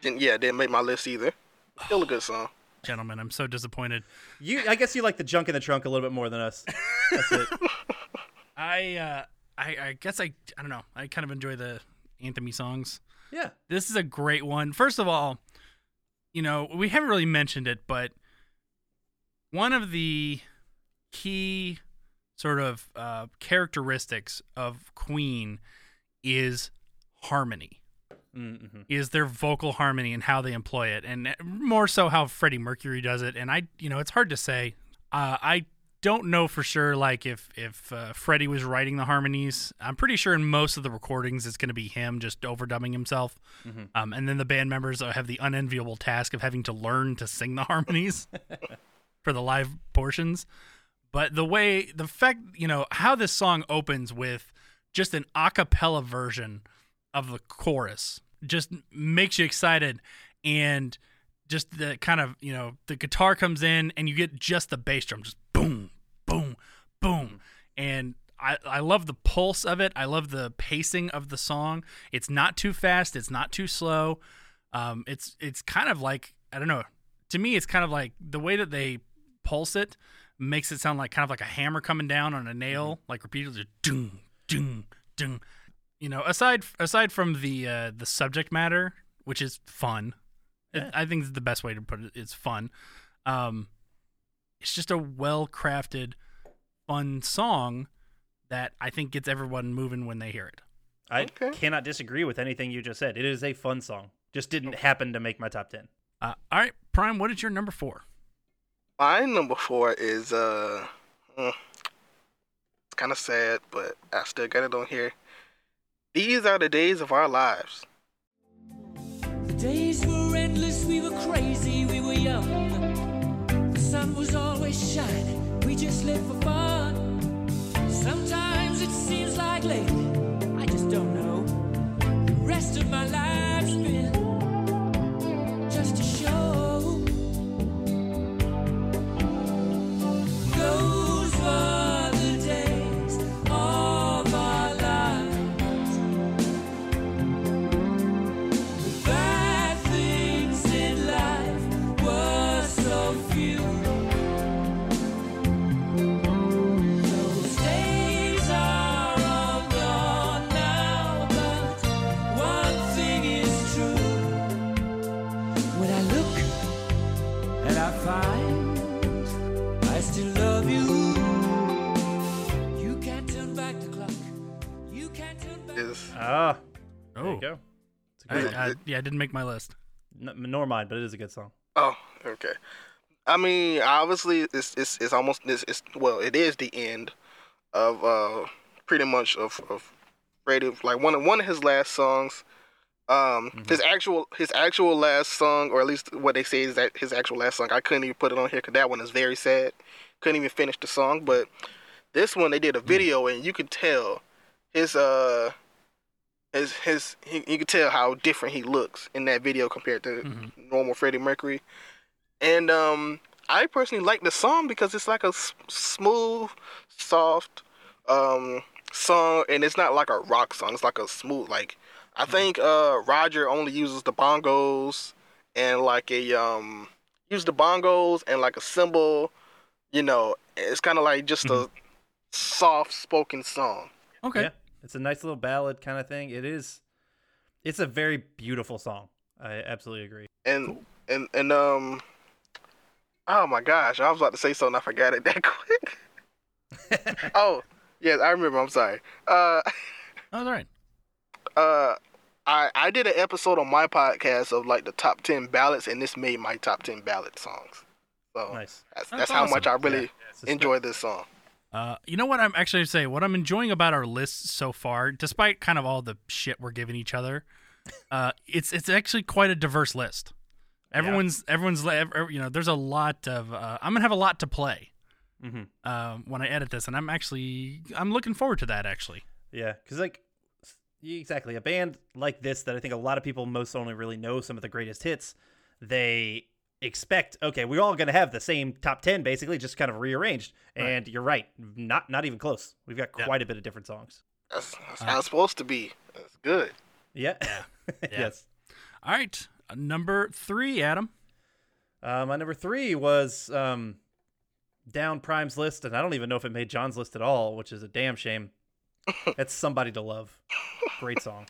Didn't, yeah, didn't make my list either. Still a good song. (sighs) Gentlemen, I'm so disappointed. You I guess you like the junk in the trunk a little bit more than us. That's it. (laughs) I, uh, I, I guess I, I don't know. I kind of enjoy the anthemy songs. Yeah. This is a great one. First of all, you know, we haven't really mentioned it, but one of the key sort of uh, characteristics of Queen is harmony. Mm-hmm. Is their vocal harmony and how they employ it, and more so how Freddie Mercury does it. And I, you know, it's hard to say. Uh, I don't know for sure, like if if uh, Freddie was writing the harmonies. I'm pretty sure in most of the recordings it's going to be him just overdubbing himself. Um, and then the band members have the unenviable task of having to learn to sing the (laughs) harmonies (laughs) for the live portions. But the way, the fact, you know, how this song opens with just an a cappella version of the chorus just makes you excited and just the kind of you know the guitar comes in and you get just the bass drum just boom boom boom. And I, I love the pulse of it. I love the pacing of the song. It's not too fast. It's not too slow. Um, it's it's kind of like i don't know. To me it's kind of like the way that they pulse it makes it sound like kind of like a hammer coming down on a nail like repeatedly doom doom doom you know aside aside from the uh, the subject matter which is fun it, I think is the best way to put it. It's fun. Um, it's just a well crafted, fun song that I think gets everyone moving when they hear it. I Okay. cannot disagree with anything you just said. It is a fun song. Just didn't happen to make my top ten. Uh, all right, Prime, what is your number four? My number four is uh, mm, it's kind of sad, but I still got it on here. These are the days of our lives. The days were endless, we were crazy, we were young. The sun was always shining, we just lived for fun. Sometimes it seems like lately, I just don't know. The rest of my life's been I, good one. I, yeah, I didn't make my list. N- nor mine, but it is a good song. oh okay. I mean, obviously, it's it's it's almost it's, it's well, it is the end of uh pretty much of of Freddie. Like one of one of his last songs. Um, his actual his actual last song, or at least what they say is that his actual last song. I couldn't even put it on here because that one is very sad. Couldn't even finish the song, but this one they did a video and you could tell his uh his his he, you can tell how different he looks in that video compared to Mhm. normal Freddie Mercury. And um I personally like the song because it's like a s- smooth, soft um song and it's not like a rock song. It's like a smooth like I think uh Roger only uses the bongos and like a um use the bongos and like a cymbal, you know, it's kind of like just a soft spoken song. Okay. Yeah, it's a nice little ballad kind of thing. It is. It's a very beautiful song. I absolutely agree. And and and um oh my gosh, I was about to say something I forgot it (laughs) that quick. (laughs) oh, yes, I remember. I'm sorry. Uh Oh, all right. (laughs) uh I I did an episode on my podcast of like the top 10 ballads and this made my top 10 ballad songs. So Nice. that's, That's that's how much I really It's a enjoy this song. Uh, you know what I'm actually say what I'm enjoying about our list so far, despite kind of all the shit we're giving each other, uh, it's it's actually quite a diverse list. Everyone's everyone's li- ev- ev- you know there's a lot of uh, I'm gonna have a lot to play Mhm. um, when I edit this, and I'm actually I'm looking forward to that actually. Yeah, because like exactly a band like this that I think a lot of people most only really know some of the greatest hits. They expect okay, we're all gonna have the same top ten basically, just kind of rearranged. And you're right, not not even close. We've got Yeah. quite a bit of different songs. That's, that's how it's supposed to be. That's good. (laughs) Yeah. yes. All right, uh, number three, Adam. Uh, my number three was um, down Prime's list, and I don't even know if it made John's list at all, which is a damn shame. (laughs) It's "Somebody to Love." Great song.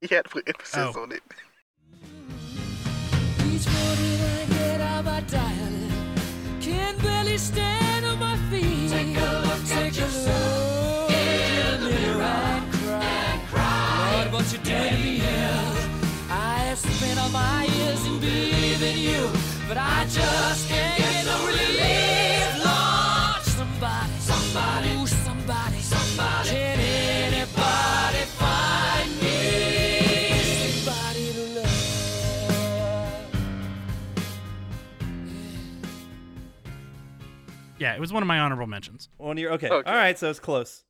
You had to put emphasis Oh. on it. Stand on my feet. Take a look Take a look in the mirror and cry. Lord, what you doing to me? I have spent all my years in believing you, but I just can't Yeah, it was one of my honorable mentions. One year. Okay. Okay. All right. So it's close.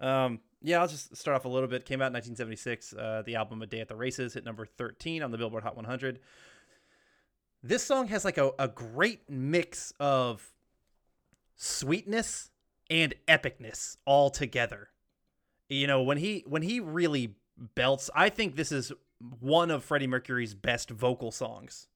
Um, yeah, I'll just start off a little bit. Came out in 1976. Uh, the album "A Day at the Races" hit number 13 on the Billboard Hot 100. This song has like a, a great mix of sweetness and epicness all together. You know, when he when he really belts, I think this is one of Freddie Mercury's best vocal songs.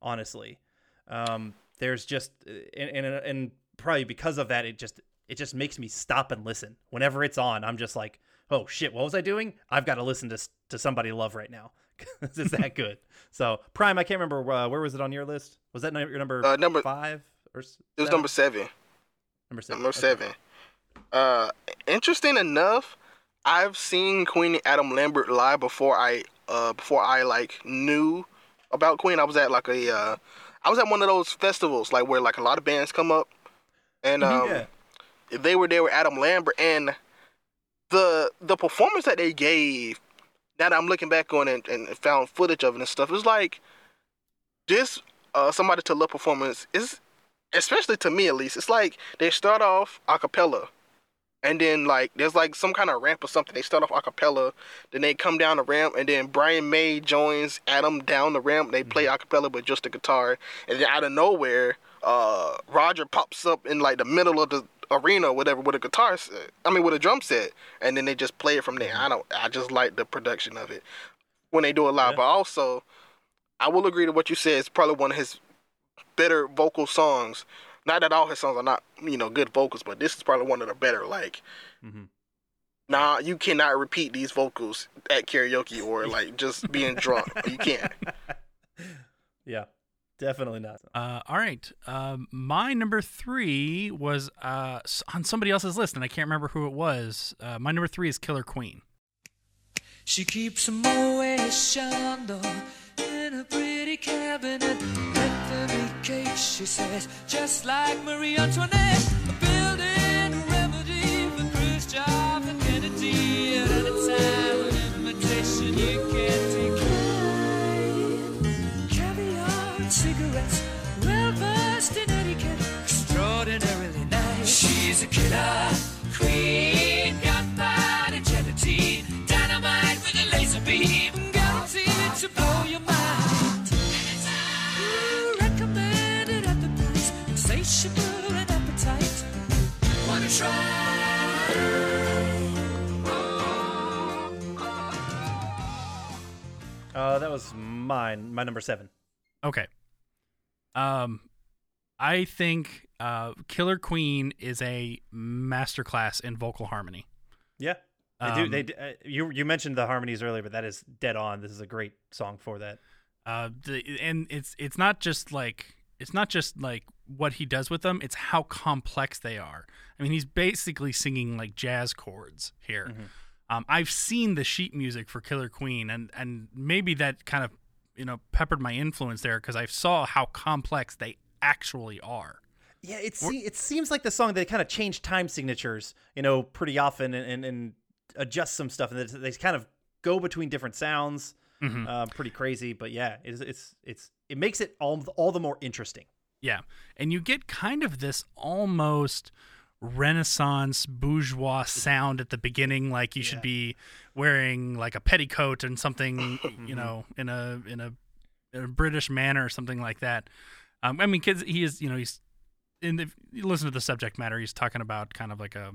Honestly, um, there's just and, and and probably because of that, it just it just makes me stop and listen. Whenever it's on, I'm just like, oh shit, what was I doing? I've got to listen to to somebody love right now. (laughs) it's that good. So Prime, I can't remember uh, where was it on your list. Was that your number Uh, number- five or s- It was number seven. number seven? Number Okay. seven. Uh, interesting enough, I've seen Queen Adam Lambert live before I uh before I like knew about Queen. I was at like a uh, I was at one of those festivals like where like a lot of bands come up, and um, yeah. they were there with Adam Lambert and the the performance that they gave. Now that I'm looking back on it and found footage of it and stuff, it's like this uh somebody to love performance is especially to me at least, it's like they start off a cappella. And then like there's like some kind of ramp or something. They start off a cappella, then they come down the ramp, and then Brian May joins Adam down the ramp. They play a cappella with just the guitar, and then out of nowhere, uh, Roger pops up in like the middle of the arena, or whatever, with a guitar set. I mean, with a drum set, and then they just play it from there. I don't. I just like the production of it when they do it live. Yeah. But also, I will agree to what you said. It's probably one of his better vocal songs. Not that all his songs are not, you know, good vocals, but this is probably one of the better. Like, mm-hmm. nah, you cannot repeat these vocals at karaoke or like just being drunk. You can't. (laughs) yeah, definitely not. Uh, all right. Um, my number three was uh, on somebody else's list, and I can't remember who it was. Uh, my number three is Killer Queen. She keeps a Moet Chandon in a pretty cabinet. Let Bethany cake, she says, just like Marie Antoinette. She's a killer queen, gunpowder gelatine, dynamite with a laser beam, guaranteed to blow your mind. Ooh, recommended at the price, insatiable and appetite. Wanna try? Uh, that was mine. My number seven. Okay. Um, I think uh, Killer Queen is a masterclass in vocal harmony. Yeah, they do. Um, They d- uh, you you mentioned the harmonies earlier, but that is dead on. This is a great song for that. Uh, the, and it's it's not just like it's not just like what he does with them; it's how complex they are. I mean, he's basically singing like jazz chords here. Um, I've seen the sheet music for Killer Queen, and and maybe that kind of you know peppered my influence there because I saw how complex they actually are. Yeah, it se- it seems like the song they kind of change time signatures, you know, pretty often and and, and adjust some stuff, and they, they kind of go between different sounds. Mhm. Um, pretty crazy, but yeah, it's it's it's it makes it all all the more interesting. Yeah. And you get kind of this almost renaissance bourgeois sound at the beginning like you should be wearing like a petticoat and something (coughs) you know in a in a, in a british manner or something like that um, i mean kids he is you know he's in the you listen to the subject matter he's talking about kind of like a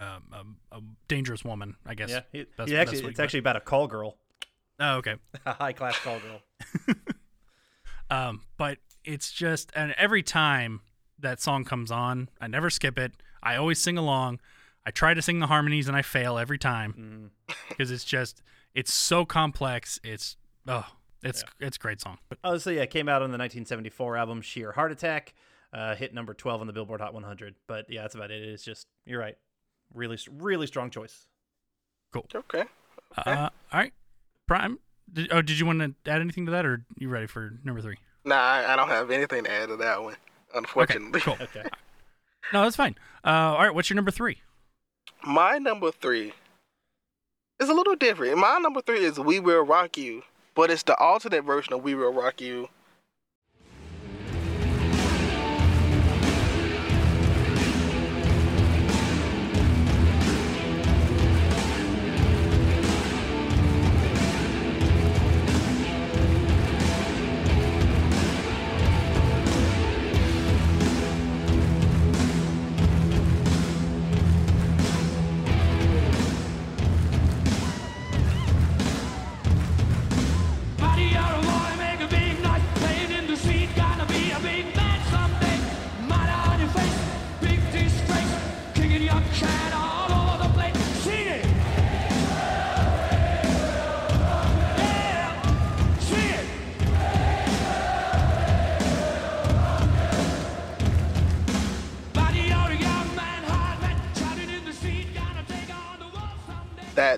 um, a, a dangerous woman i guess Yeah, he, That's- he actually it's actually about a call girl, oh okay (laughs) a high class call girl. (laughs) Um, but it's just, and every time that song comes on, I never skip it. I always sing along. I try to sing the harmonies and I fail every time (laughs) because it's just, it's so complex. It's, oh, it's, it's a great song. Oh, yeah, it came out on the 1974 album Sheer Heart Attack, uh, hit number 12 on the Billboard Hot 100. But yeah, that's about it. It's just you're right, really really strong choice. Cool. Okay. uh, all right, Prime. Did, oh, did you want to add anything to that, or you ready for number three? Nah, I, I don't have anything to add to that one, unfortunately. Cool. Okay. (laughs) No, that's fine. Uh, all right, what's your number three? My number three is a little different. My number three is We Will Rock You, but it's the alternate version of We Will Rock You.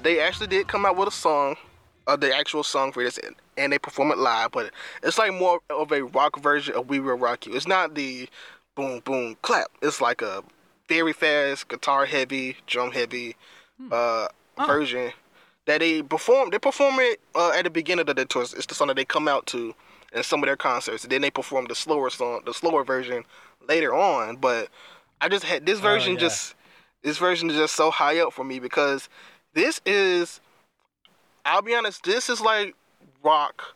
They actually did come out with a song, uh, the actual song for this, and, and they perform it live. But it's like more of a rock version of "We Will Rock You." It's not the boom boom clap. It's like a very fast guitar heavy, drum heavy uh, version that they perform. They perform it uh, at the beginning of the tour. It's the song that they come out to in some of their concerts. And then they perform the slower song, the slower version later on. But I just had this version yeah. just this version is just so high up for me because this is I'll be honest, this is like rock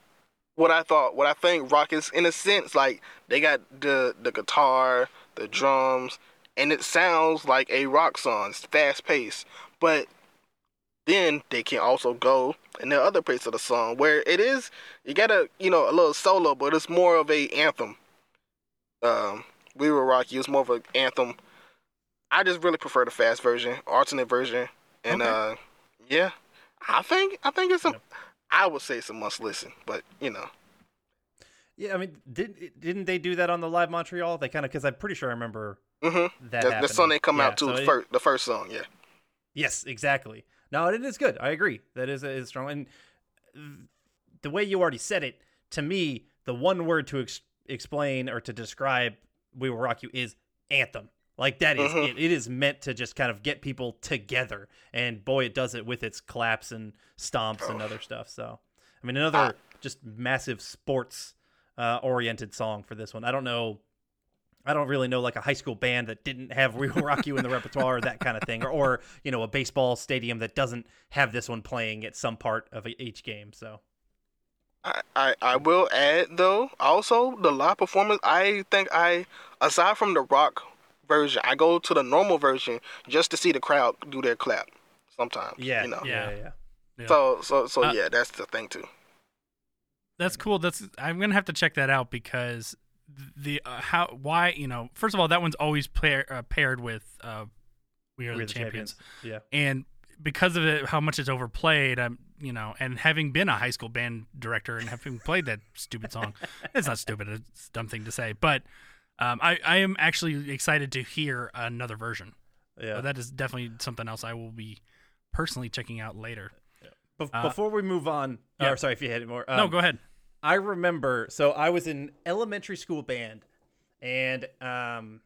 what I thought, what I think rock is in a sense like they got the the guitar, the drums, and it sounds like a rock song. It's fast paced, but then they can also go in the other parts of the song where it is you got a you know a little solo, but it's more of a anthem. Um, we were rocky. It's more of an anthem. I just really prefer the fast version, alternate version, and Okay. uh, yeah, I think I think it's a. I would say it's a must listen, but you know, Yeah, I mean, did didn't they do that on the live Montreal? They kind of because I'm pretty sure I remember hmm that. the, the song they come Yeah, out to so the first the first song, yeah. Yes, exactly. No, it is good. I agree. That is is strong. And the way you already said it, to me, the one word to ex- explain or to describe "We Will Rock You" is anthem. Like that is Mhm. it. It is meant to just kind of get people together, and boy, it does it with its claps and stomps and other stuff. So, I mean, another just massive sports uh, oriented song for this one. I don't know I don't really know like a high school band that didn't have (laughs) "We Will Rock You" in the repertoire or that kind of thing, or, or you know a baseball stadium that doesn't have this one playing at some part of each game. So I, I, I will add though, also the live performance. I think I, aside from the rock version, I go to the normal version just to see the crowd do their clap. Sometimes, yeah, you know. yeah, Yeah. yeah. Yeah. So so so Uh, yeah, that's the thing too. That's cool. That's I'm gonna have to check that out because the uh, how why you know first of all that one's always pair, uh, paired with uh, we are We're the, champions. Yeah, and because of it, how much it's overplayed, I'm you know, and having been a high school band director and having played that stupid song, it's not stupid, it's a dumb thing to say, but um, I I am actually excited to hear another version. yeah. So that is definitely something else I will be personally checking out later. Bef- uh, Before we move on, yeah. or sorry if you had more. no, um, go ahead. I remember. So I was in elementary school band, and um,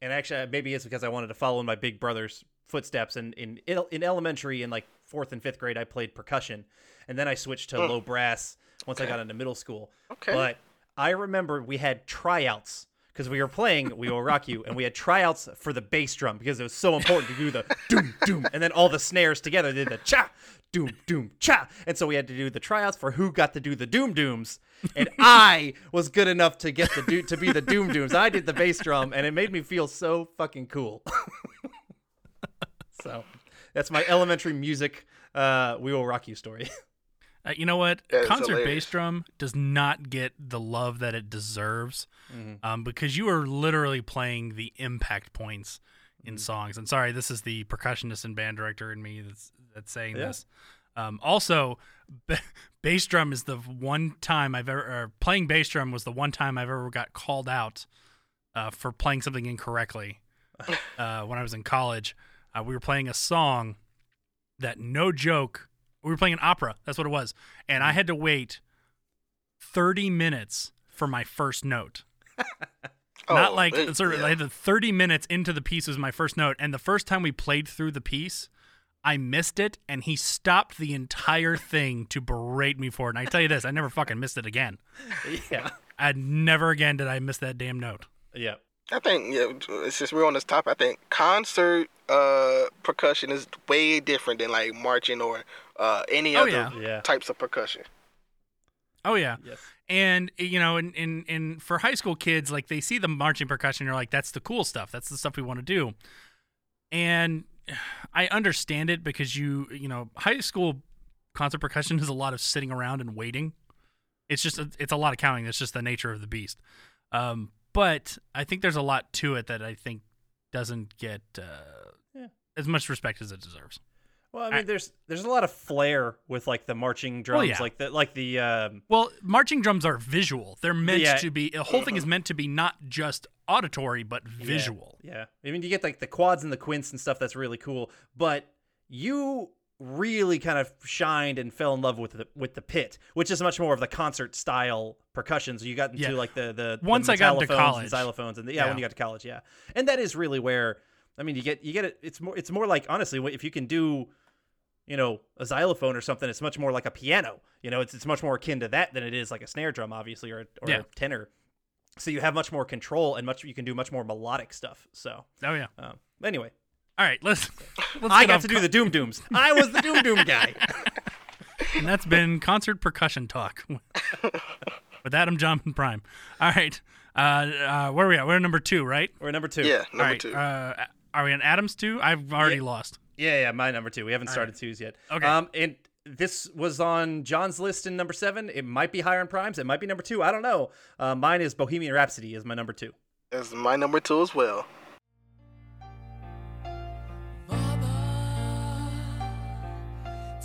and actually maybe it's because I wanted to follow in my big brother's footsteps. And in in elementary, in like fourth and fifth grade, I played percussion, and then I switched to low brass once I got into middle school. Okay. But I remember we had tryouts because we were playing We Will Rock You, and we had tryouts for the bass drum because it was so important to do the doom doom, and then all the snares together did the cha doom doom cha, and so we had to do the tryouts for who got to do the doom dooms, and I was good enough to get the do- to be the doom dooms. I did the bass drum, and it made me feel so fucking cool. (laughs) so that's my elementary music. Uh, we will rock you story. (laughs) Uh, you know what? Is Concert hilarious. bass drum does not get the love that it deserves Mm-hmm. um, because you are literally playing the impact points in Mm-hmm. songs. And sorry, this is the percussionist and band director in me that's that's saying Yeah. this. Um, also, b- (laughs) bass drum is the one time I've ever or playing bass drum was the one time I've ever got called out uh, for playing something incorrectly. (laughs) uh, when I was in college, uh, we were playing a song that no joke we were playing an opera. That's what it was. And i mm-hmm. had to wait 30 minutes for my first note. (laughs) Oh, Not Oh, like sort of yeah. The 30 minutes into the piece was my first note. And the first time we played through the piece i missed it and he stopped the entire thing to berate me for it. And i tell you this i never fucking missed it again. (laughs) Yeah, i never again did i miss that damn note. Yeah. I think yeah, it's just we're on this topic. I think concert uh, percussion is way different than like marching or uh, any Oh, other yeah. Yeah. types of percussion. oh yeah Yes. And you know, in, in in for high school kids, like they see the marching percussion, they're like, "That's the cool stuff. That's the stuff we want to do." And I understand it because you you know, high school concert percussion is a lot of sitting around and waiting. It's just a, it's a lot of counting. It's just the nature of the beast. Um, but I think there's a lot to it that I think doesn't get uh, Yeah. as much respect as it deserves. Well, I mean, there's there's a lot of flair with like the marching drums, yeah. like the like the um, Well, marching drums are visual. They're meant Yeah. to be. The whole thing is meant to be not just auditory, but visual. Yeah. I mean, you get like the quads and the quints and stuff that's really cool, but you really kind of shined and fell in love with the with the pit, which is much more of the concert style percussion. So you got into Yeah. like the the the Once I got into college. and xylophones, and the, yeah, when you got to college, yeah, and that is really where I mean you get you get it. It's more it's more like honestly, if you can do you know a xylophone or something, it's much more like a piano. You know, it's it's much more akin to that than it is like a snare drum, obviously, or or Yeah. a tenor. So you have much more control and much you can do much more melodic stuff. So Oh yeah. um, anyway, All right, let's. (laughs) let's I get got off to do the Doom Dooms. I was the Doom Doom guy. (laughs) And that's been concert percussion talk (laughs) with Adam John Prime. All right. Uh, uh, where are we at? We're at number two, right? We're number two. Yeah, number right. two. Uh, are we on Adams two? I've already Yeah. lost. Yeah, yeah, my number two. We haven't started twos yet. Okay. Um, and this was on John's list in number seven. It might be higher in Primes. It might be number two. I don't know. Uh, mine is Bohemian Rhapsody is my number two. That's my number two as well.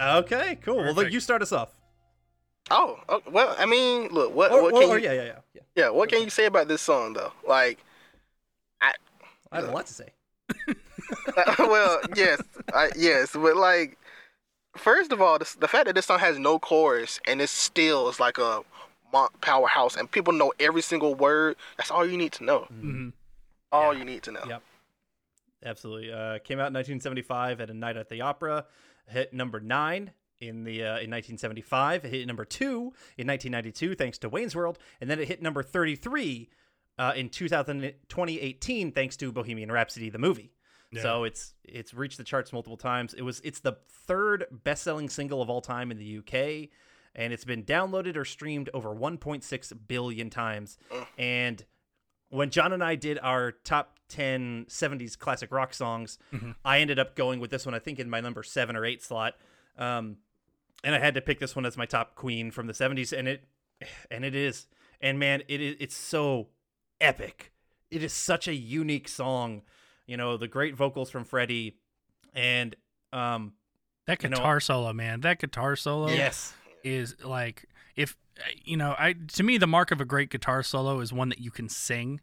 Okay, cool. Well, look, you start us off. Oh, oh, well, I mean, look, what, Or, what or- can or- you, yeah, yeah, yeah, yeah. yeah, what can you say about this song though? Like, I I have a lot to say. (laughs) well, yes, I, yes, but like, first of all, this, the fact that this song has no chorus and it still is like a mo- powerhouse, and people know every single word. That's all you need to know. Mhm. All you need to know. Yep. Absolutely. Uh, came out in 1975 at a night at the opera. Hit number nine in the uh, in 1975. It hit number two in 1992, thanks to Wayne's World, and then it hit number 33 uh, in 2000, 2018, thanks to Bohemian Rhapsody, the movie. So it's it's reached the charts multiple times. It was it's the third best-selling single of all time in the UK, and it's been downloaded or streamed over 1.6 billion times. And when John and I did our top 10 70s classic rock songs, I ended up going with this one, I think, in my number seven or eight slot. Um, and I had to pick this one as my top queen from the 70s, and it and it is. And man, it is it's so epic. It is such a unique song. You know, the great vocals from Freddie and um That You know- guitar solo, man. That guitar solo yes. is like if you know, I to me the mark of a great guitar solo is one that you can sing.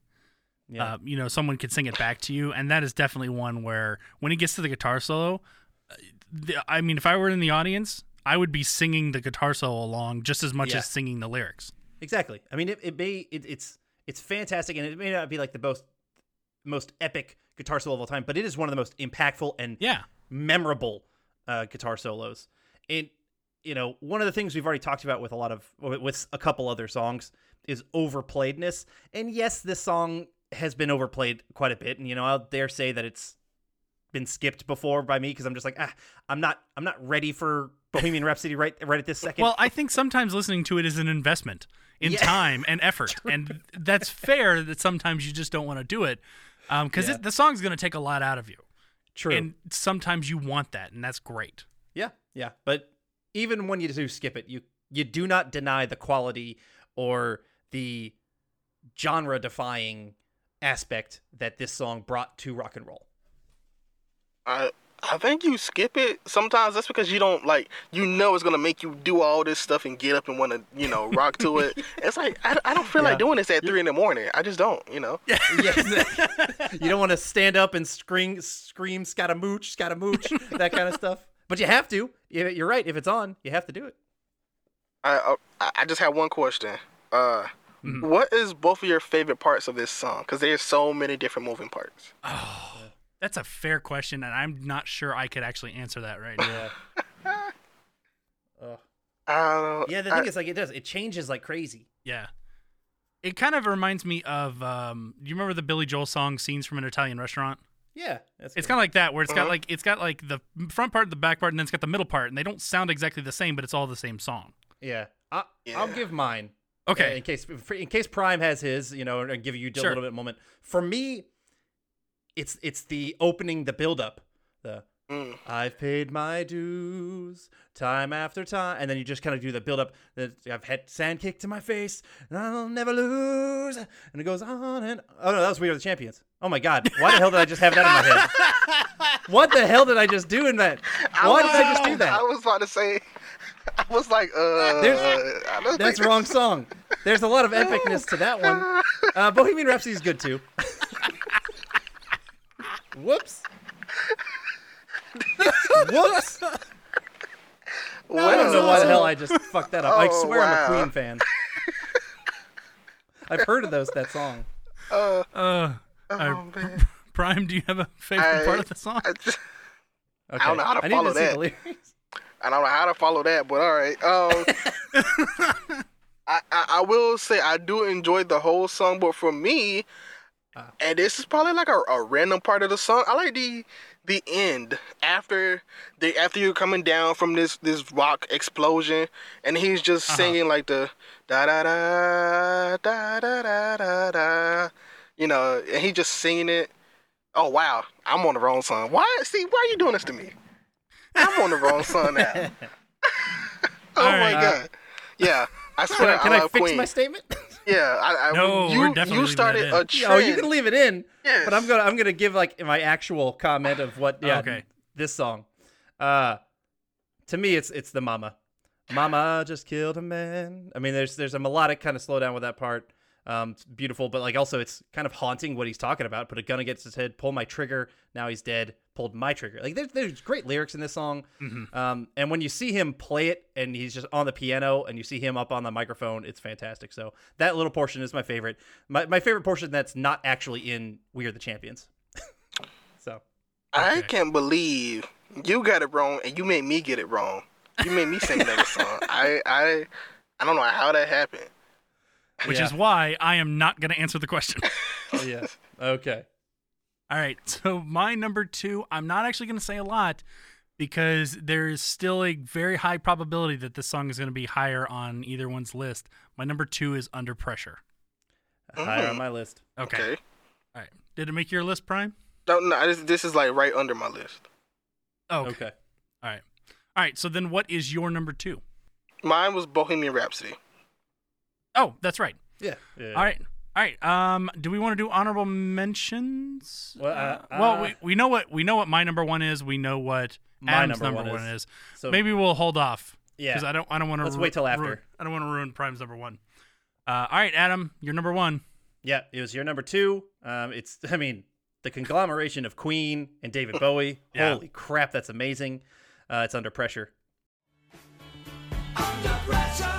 Yeah. Uh, you know, someone could sing it back to you, and that is definitely one where when he gets to the guitar solo, uh, the, I mean, if I were in the audience, I would be singing the guitar solo along just as much Yeah. as singing the lyrics. Exactly. I mean, it, it may it, it's it's fantastic, and it may not be like the most most epic guitar solo of all time, but it is one of the most impactful and Yeah, memorable uh, guitar solos. And you know, one of the things we've already talked about with a lot of with a couple other songs is overplayedness. And yes, this song has been overplayed quite a bit, and you know, I'll dare say that it's been skipped before by me because I'm just like, ah, I'm not I'm not ready for Bohemian (laughs) Rhapsody right right at this second. Well, I think sometimes listening to it is an investment in Yeah. time and effort, (laughs) and that's fair. That sometimes you just don't want to do it because Yeah. the song's going to take a lot out of you, true. and sometimes you want that, and that's great. Yeah, yeah. But even when you do skip it, you you do not deny the quality or the genre defying aspect that this song brought to rock and roll. I I think you skip it sometimes. That's because you don't like you know it's gonna make you do all this stuff and get up and want to you know rock to it. (laughs) It's like I, I don't feel Yeah. like doing this at three in the morning. I just don't. You know. (laughs) Yes. (laughs) you don't want to stand up and scream scream scaramouche, scaramouche, that kind of stuff. But you have to. You- You're right. If it's on, you have to do it. I I, I just have one question. Uh, Mm-hmm. what is both of your favorite parts of this song? Because there's so many different moving parts. That's a fair question, and I'm not sure I could actually answer that right now. Yeah. (laughs) Ugh. Uh, Yeah. The I- thing is, like, it does. It changes like crazy. Yeah, It kind of reminds me of. Um, do you remember the Billy Joel song "Scenes from an Italian Restaurant"? Yeah, that's It's good. kind of like that, where it's got Uh-huh. like it's got like the front part, the back part, and then it's got the middle part, and they don't sound exactly the same, but it's all the same song. yeah. I, I'll Yeah. give mine. Okay. uh, in case in case Prime has his, you know, and give you a Sure. little bit moment. For me, it's it's the opening, the build up, the Mm. I've paid my dues time after time, and then you just kind of do the build up. That I've had sand kicked to my face, and I'll never lose. And it goes on and oh no, that was We Are the Champions. Oh my God, why the hell did I just have that in my head? (laughs) What the hell did I just do in that? Why did I just do that? I was about to say. I was like, uh, That's wrong song. There's a lot of epicness to that one. (laughs) Uh, Bohemian Rhapsody is good too. (laughs) Whoops. Whoops. I don't know why the hell I just fucked that up. I Oh, swear I'm a. Queen fan. I've heard of those that song. Uh, Uh, oh, uh, man. (laughs) Prime, do you have a favorite I- part of the song? I, just, Okay. don't know how to I follow to that. I don't know how to follow that, but all right. Um, (laughs) I, I I will say I do enjoy the whole song, but for me, Ah. and this is probably like a, a random part of the song. I like the the end after the after you're coming down from this this rock explosion, and he's just Uh-huh. singing like the da da da da da da da da, you know, and he just singing it. Oh wow, I'm on the wrong song. Why? See, why are you doing this to me? I'm on the wrong song now. (laughs) (laughs) oh All my right. god. Yeah, I Can swear I, can I I fix Queen. my statement? Yeah, I, I, No, you, we're definitely you leaving started that a in. trend. oh, you can leave it in. Yes. But I'm gonna I'm gonna give like my actual comment of what yeah Okay. this song. Uh to me it's it's the mama. Mama just killed a man. I mean there's there's a melodic kind of slowdown with that part. Um it's beautiful, but like also it's kind of haunting what he's talking about. Put a gun against his head, pull my trigger, now he's dead, pulled my trigger. Like there's there's great lyrics in this song. Mhm. Um and when you see him play it and he's just on the piano and you see him up on the microphone, it's fantastic. So that little portion is my favorite. My my favorite portion that's not actually in We Are the Champions. (laughs) so I can't believe you got it wrong and you made me get it wrong. You made me sing another song. (laughs) I I I don't know how that happened. Which Yeah. is why I am not going to answer the question. (laughs) Oh yeah. Okay. All right. So my number two, I'm not actually going to say a lot because there is still a very high probability that this song is going to be higher on either one's list. My number two is Under Pressure. Higher on mm. my list. Okay. Okay. All right. Did it make your list, Prime? No, no, this, this is like right under my list. Oh, okay. Okay. All right. All right. So then what is your number two? Mine was Bohemian Rhapsody. Oh, that's right. Yeah. yeah. All right. All right. Um, do we want to do honorable mentions? Well, uh, well, uh, we, we know what we know what my number one is. We know what My Adam's number number, one one is. is. So Maybe we'll hold off. Yeah. Because I don't I don't want to. Let's wait till after. I don't want to ruin Prime's number one. Uh, all right, Adam, you're number one. Yeah, it was your number two. Um, it's (laughs) I mean the conglomeration of Queen and David Bowie. (laughs) Yeah. Holy crap, that's amazing. Uh, it's under pressure. Under pressure,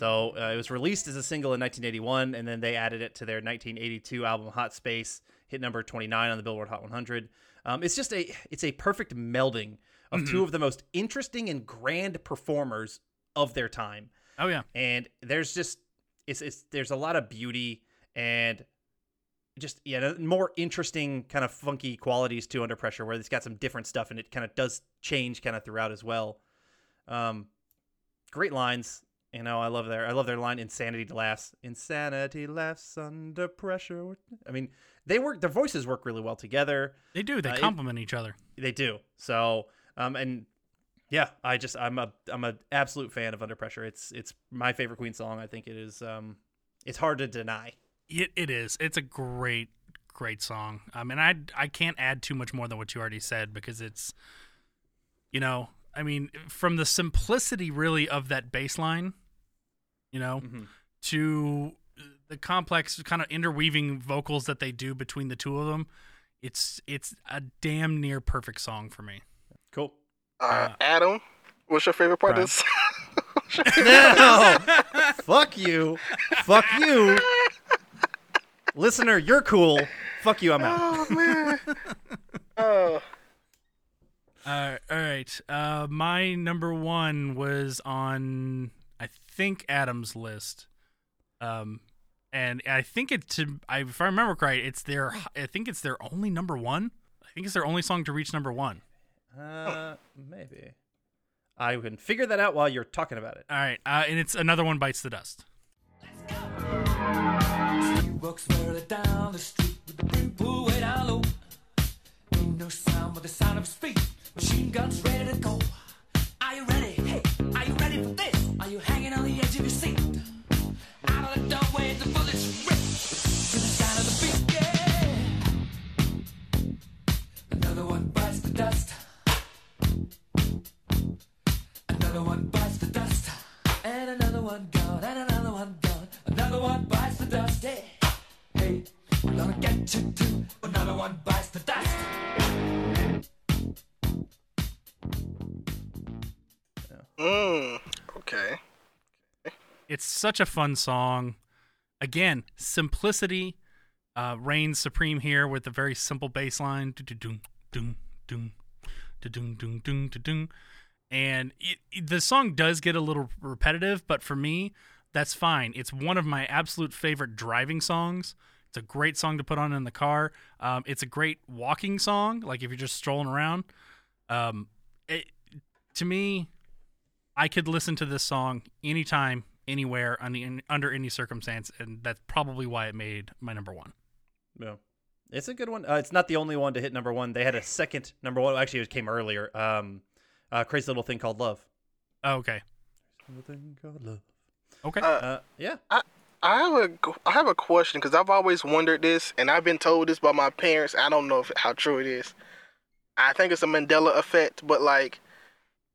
So uh, it was released as a single in 1981, and then they added it to their 1982 album Hot Space, hit number 29 on the Billboard Hot 100. Um, it's just a it's a perfect melding of two of the most interesting and grand performers of their time. Oh yeah. and there's just it's, it's there's a lot of beauty and just yeah more interesting kind of funky qualities to under pressure where it's got some different stuff and it kind of does change kind of throughout as well um great lines you know i love their i love their line insanity laughs insanity laughs under pressure i mean they work their voices work really well together They do. They Uh, complement each other. they do. So, um, and yeah, I just I'm a I'm a absolute fan of Under Pressure. It's it's my favorite Queen song. I think it is. Um, it's hard to deny. It, it is. It's a great, great song. I mean, I I can't add too much more than what you already said because it's You know, I mean, from the simplicity really of that bass line, you know, Mhm. to the complex kind of interweaving vocals that they do between the two of them, it's it's a damn near perfect song for me. Cool. Uh, Adam, what's your favorite part Brian. of this? (laughs) No, (laughs) fuck you, fuck you, listener. You're cool. Fuck you. I'm out. oh man. (laughs) Oh. Uh, all right. Uh, my number one was on, I think, Adam's list. Um, and I think it to, I, if I remember right, it's their, I think it's their only number one. I think it's their only song to reach number one. Uh, maybe. I can figure that out while you're talking about it. All right. Uh, and it's another one bites the dust. He walks further down the street with the brim pulled way down low. Ain't no sound but the sound of his. Machine guns ready to go. Are you ready? Another one bites the dust. And another one gone. And another one gone. Another one bites the dust. Hey, hey, we're gonna get you too. Another one bites the dust. Mm, okay. It's such a fun song. Again, simplicity uh, reigns supreme here with a very simple bass line. Do-do-doom, doom, doom, do-doom, doom, doom, do-doom. And it, it- the song does get a little repetitive, but for me, that's fine. It's one of my absolute favorite driving songs. It's a great song to put on in the car. Um, it's a great walking song, like if you're just strolling around. Um, it, to me, I could listen to this song anytime, anywhere, under, under any circumstance, and that's probably why it made my number one. Yeah. It's a good one. Uh, it's not the only one to hit number one. They had a second number one. Actually, it came earlier. Um, uh, crazy little thing called love. Oh, okay. Little thing called love. Okay. Uh, Uh, yeah. I have a I have a question because I've always wondered this, and I've been told this by my parents. I don't know if, how true it is. I think it's a Mandela effect, but like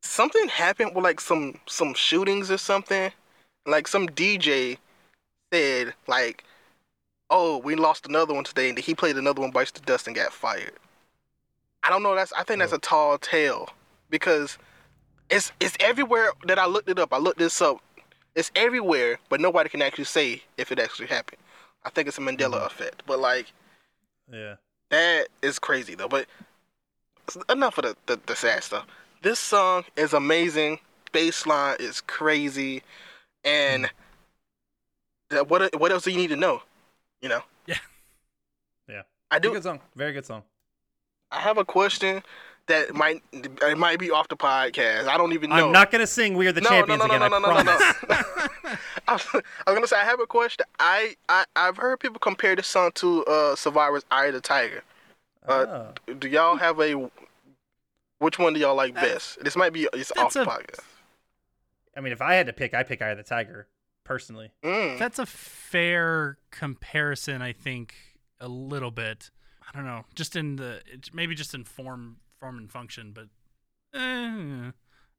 something happened with like some some shootings or something. Like some DJ said like, "Oh, we lost another one today," and he played another one bites the dust and got fired. I don't know. That's I think that's a tall tale because it's it's everywhere that I looked it up. I looked this up it's everywhere, but nobody can actually say if it actually happened. I think it's a Mandela mm-hmm. effect, but like Yeah. that is crazy though. But enough of the, the, the sad stuff. This song is amazing. Bass line is crazy, and mm-hmm. that what what else do you need to know? You know. Yeah. (laughs) Yeah. I do. good song. Very good song. I have a question that might it might be off the podcast. I don't even know. I'm not gonna sing "We Are the no, Champions" no, no, again. no, no, I no, no, promise. no, no. (laughs) (laughs) I was gonna say I have a question. I, I I've heard people compare this song to uh Survivor's "Eye of the Tiger." Uh, Oh. Do y'all have a? Which one do y'all like best? This might be it's off that's the a- podcast. I mean, if I had to pick, I pick "Eye of the Tiger" personally. Mm. That's a fair comparison, I think, a little bit. I don't know, just in the maybe just in form, form and function, but eh,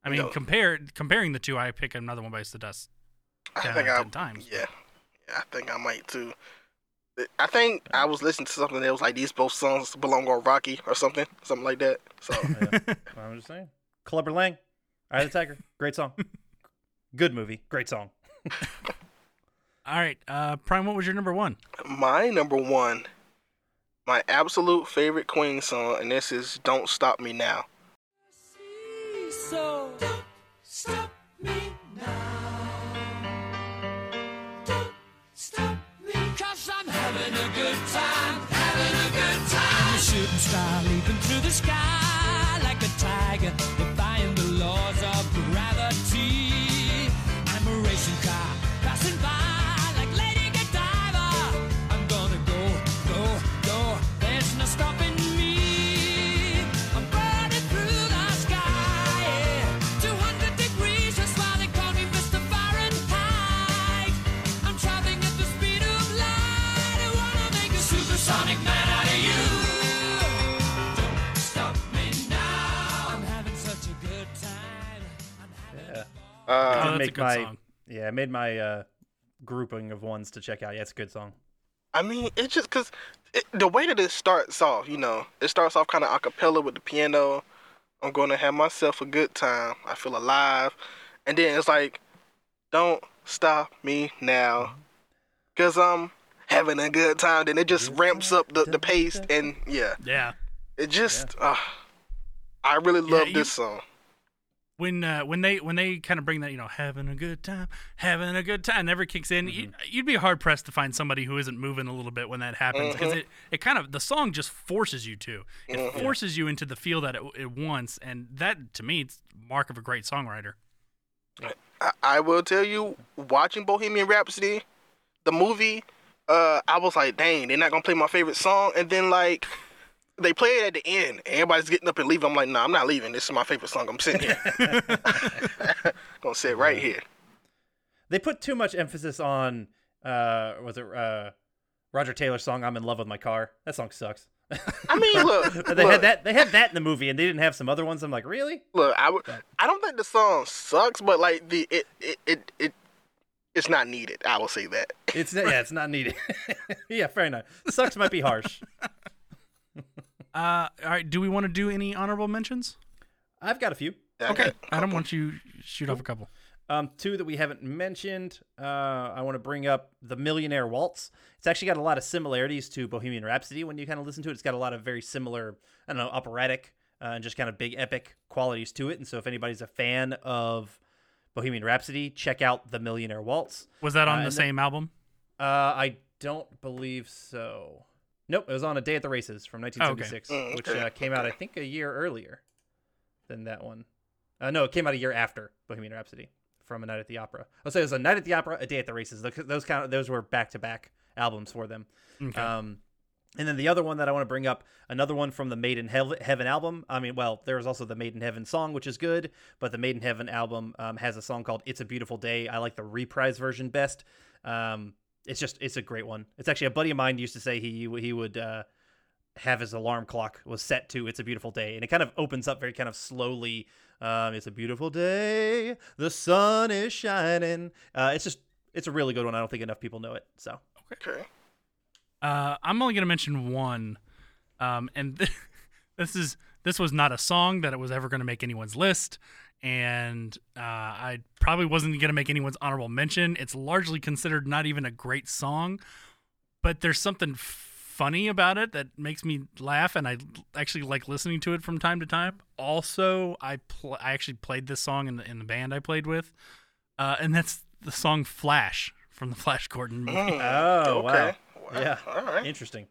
I mean, No. compare comparing the two, I pick another one bites the dust. I 10 think I times. yeah, yeah, I think I might too. I think I was listening to something that was like these both songs belong on Rocky or something, something like that. So Yeah. I'm just saying. Clubber Lang, "Eye of the Tiger," great song. Good movie, great song. (laughs) All right, uh, Prime, what was your number one? my number one, my absolute favorite Queen song, and this is "Don't Stop Me Now." Shooting star leaping through the sky Uh, that's a make good my song. yeah, I made my uh, grouping of ones to check out. Yeah, it's a good song. I mean, it's just because it, the way that it starts off, you know, it starts off kind of a cappella with the piano. I'm going to have myself a good time. I feel alive. And then it's like, don't stop me now. Because I'm having a good time. Then it just ramps up the, the pace. And yeah, Yeah. it just, uh, I really love you- this song. When uh, when they when they kind of bring that you know having a good time having a good time never kicks in Mm-hmm. you, you'd be hard pressed to find somebody who isn't moving a little bit when that happens because Mm-hmm. it, it kind of the song just forces you to it forces you into the feel that it, it wants and that to me it's mark of a great songwriter I, I will tell you, watching Bohemian Rhapsody, the movie, uh, I was like, dang, they're not gonna play my favorite song, and then like they play it at the end, everybody's getting up and leaving. I'm like, nah, I'm not leaving. This is my favorite song. I'm sitting here. (laughs) gonna sit right here. They put too much emphasis on uh, was it uh, Roger Taylor's song "I'm in Love with My Car"? That song sucks. I mean, look, (laughs) they look, had that. They had that in the movie, and they didn't have some other ones. I'm like, really? look. I would. I don't think the song sucks, but like the it it it, it it's not needed. I will say that. It's yeah, it's not needed. (laughs) yeah, fair enough. Sucks might be harsh. Uh, all right do we want to do any honorable mentions I've got a few. okay adam why don't you shoot off a couple Um, two that we haven't mentioned. Uh, I want to bring up the Millionaire Waltz. It's actually got a lot of similarities to Bohemian Rhapsody when you kind of listen to it. It's got a lot of very similar, I don't know, operatic uh, and just kind of big epic qualities to it. And so, if anybody's a fan of Bohemian Rhapsody, check out the Millionaire Waltz. was that on Uh, the and same album Uh, I don't believe so. Nope, it was on A Day at the Races from 1976, Mm, which uh, came out, I think, a year earlier than that one. Uh, no, it came out a year after Bohemian Rhapsody from A Night at the Opera. Oh, so it was A Night at the Opera, A Day at the Races. Those, those kind of those were back to back albums for them. okay. Um, and then the other one that I want to bring up, another one from the Made in Hev- Heaven album. I mean, well, there was also the Made in Heaven song, which is good, but the Made in Heaven album um, has a song called "It's a Beautiful Day." I like the reprise version best. Um, it's just, it's a great one. It's actually a buddy of mine used to say he he would uh, have his alarm clock was set to "It's a Beautiful Day," and it kind of opens up very kind of slowly. Um, it's a beautiful day. The sun is shining. Uh, it's just, it's a really good one. I don't think enough people know it. So Okay. Uh, I'm only gonna mention one, um, and th- (laughs) this is this was not a song that it was ever gonna make anyone's list, and uh, I probably wasn't gonna make anyone's honorable mention. It's largely considered not even a great song, but there's something funny about it that makes me laugh, and I actually like listening to it from time to time. Also, I pl- I actually played this song in the in the band I played with, uh, and that's the song "Flash" from the Flash Gordon movie. Mm, Oh, wow. okay. yeah, All right. interesting.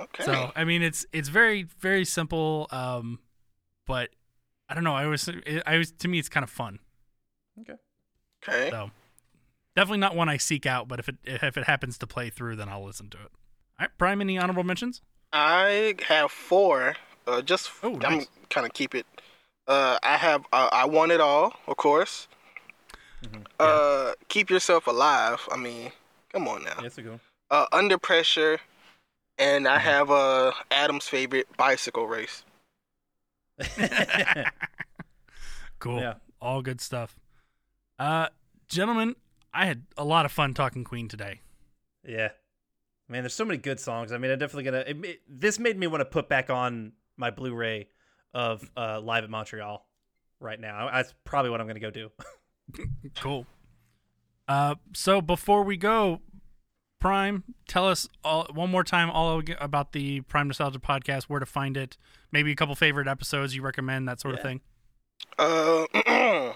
Okay. So I mean, it's it's very very simple, um, but I don't know. I was I was to me it's kind of fun. okay. Okay. So definitely not one I seek out, but if it if it happens to play through, then I'll listen to it. All right, Prime, any honorable mentions? I have four. Uh, just Oh, I'm kind of keep it. Uh, I have uh, I want it all, of course. Mm-hmm. Uh, keep yourself alive. I mean, come on now. Yes, we go. Uh, under pressure, and Mm-hmm. I have uh Adam's favorite bicycle race. (laughs) Cool. Yeah. All good stuff. Uh, gentlemen, I had a lot of fun talking Queen today. yeah, man. There's so many good songs. I mean, I'm definitely gonna. It, it- this made me want to put back on my Blu-ray of uh, Live at Montreal right now. That's probably what I'm gonna go do. (laughs) Cool. Uh, so before we go, Prime, tell us all one more time all about the Prime Nostalgia podcast, where to find it, maybe a couple favorite episodes you recommend, that sort of thing. Uh, (clears throat) uh,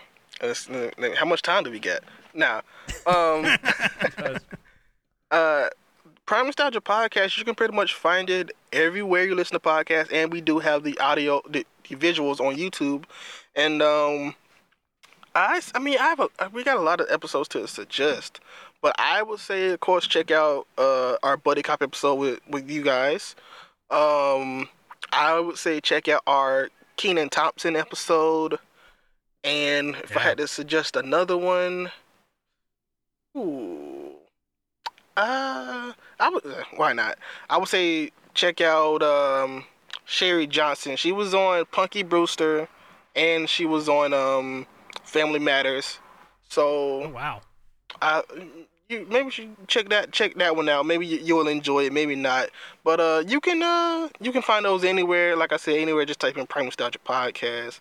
how much time do we get? Now, um, (laughs) (laughs) uh, Prime Nostalgia Podcast, you can pretty much find it everywhere you listen to podcasts, and we do have the audio, the, the visuals on YouTube, and um, I, I mean, I have a, we got a lot of episodes to suggest, but I would say, of course, check out uh our buddy cop episode with with you guys. Um, I would say check out our Kenan Thompson episode, and if I had to suggest another one, ooh, uh, I would. uh, Why not? I would say check out um Cherie Johnson. She was on Punky Brewster, and she was on um Family Matters. So Oh, wow. I you maybe you should check that check that one out. Maybe you, you'll enjoy it, maybe not. But uh, you can uh you can find those anywhere. Like I said, anywhere. Just type in Prime Nostalgia Podcast.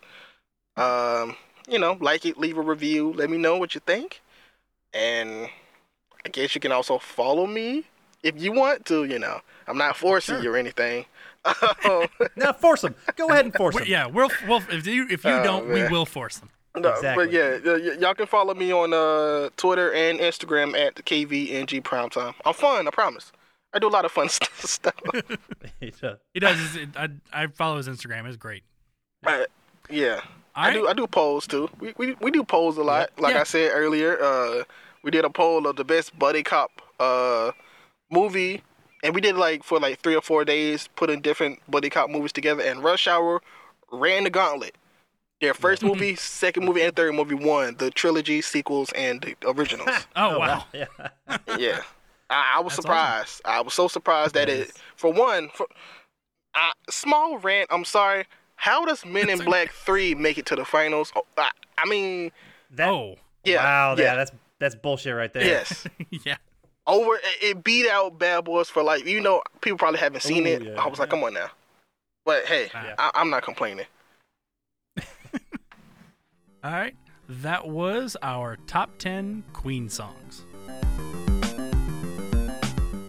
Um, you know, like it, leave a review, let me know what you think, and I guess you can also follow me if you want to. You know, I'm not forcing you or anything. (laughs) (laughs) Now force them. Go ahead and force them. yeah, we'll, we'll if you if you Oh, don't, we will force them. No, Exactly. But yeah, y- y- y'all can follow me on uh, Twitter and Instagram at the KVNG Primetime. I'm fun, I promise. I do a lot of fun (laughs) st- stuff. (laughs) He does. He does. It, I, I follow his Instagram. It's great. Uh, yeah, I All do. I do polls too. We we, we do polls a lot. Like Yeah. I said earlier, uh, we did a poll of the best buddy cop uh, movie, and we did like for like three or four days, putting different buddy cop movies together. And Rush Hour ran the gauntlet. Their first movie, second movie, and third movie won the trilogy, sequels, and the originals. (laughs) Oh, wow. (laughs) Yeah. yeah, I, I was That's surprised. I was so surprised that it, for one, for uh, small rant. I'm sorry. How does Men in (laughs) Black Three make it to the finals? Oh, I, I mean, That, Oh, yeah, Wow. yeah, Yeah. That's that's bullshit right there. yes. yeah. Over, it- it beat out Bad Boys for like you know people probably haven't seen Ooh, it. yeah. I was like, come on now. But hey, Yeah. I, I'm not complaining. All right. That was our top 10 Queen songs.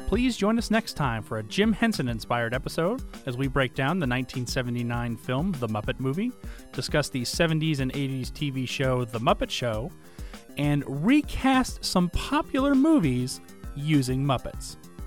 Please join us next time for a Jim Henson inspired episode as we break down the 1979 film The Muppet Movie, discuss the 70s and 80s TV show The Muppet Show, and recast some popular movies using Muppets.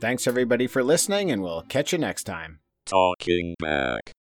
thanks everybody for listening, and we'll catch you next time. Talking back.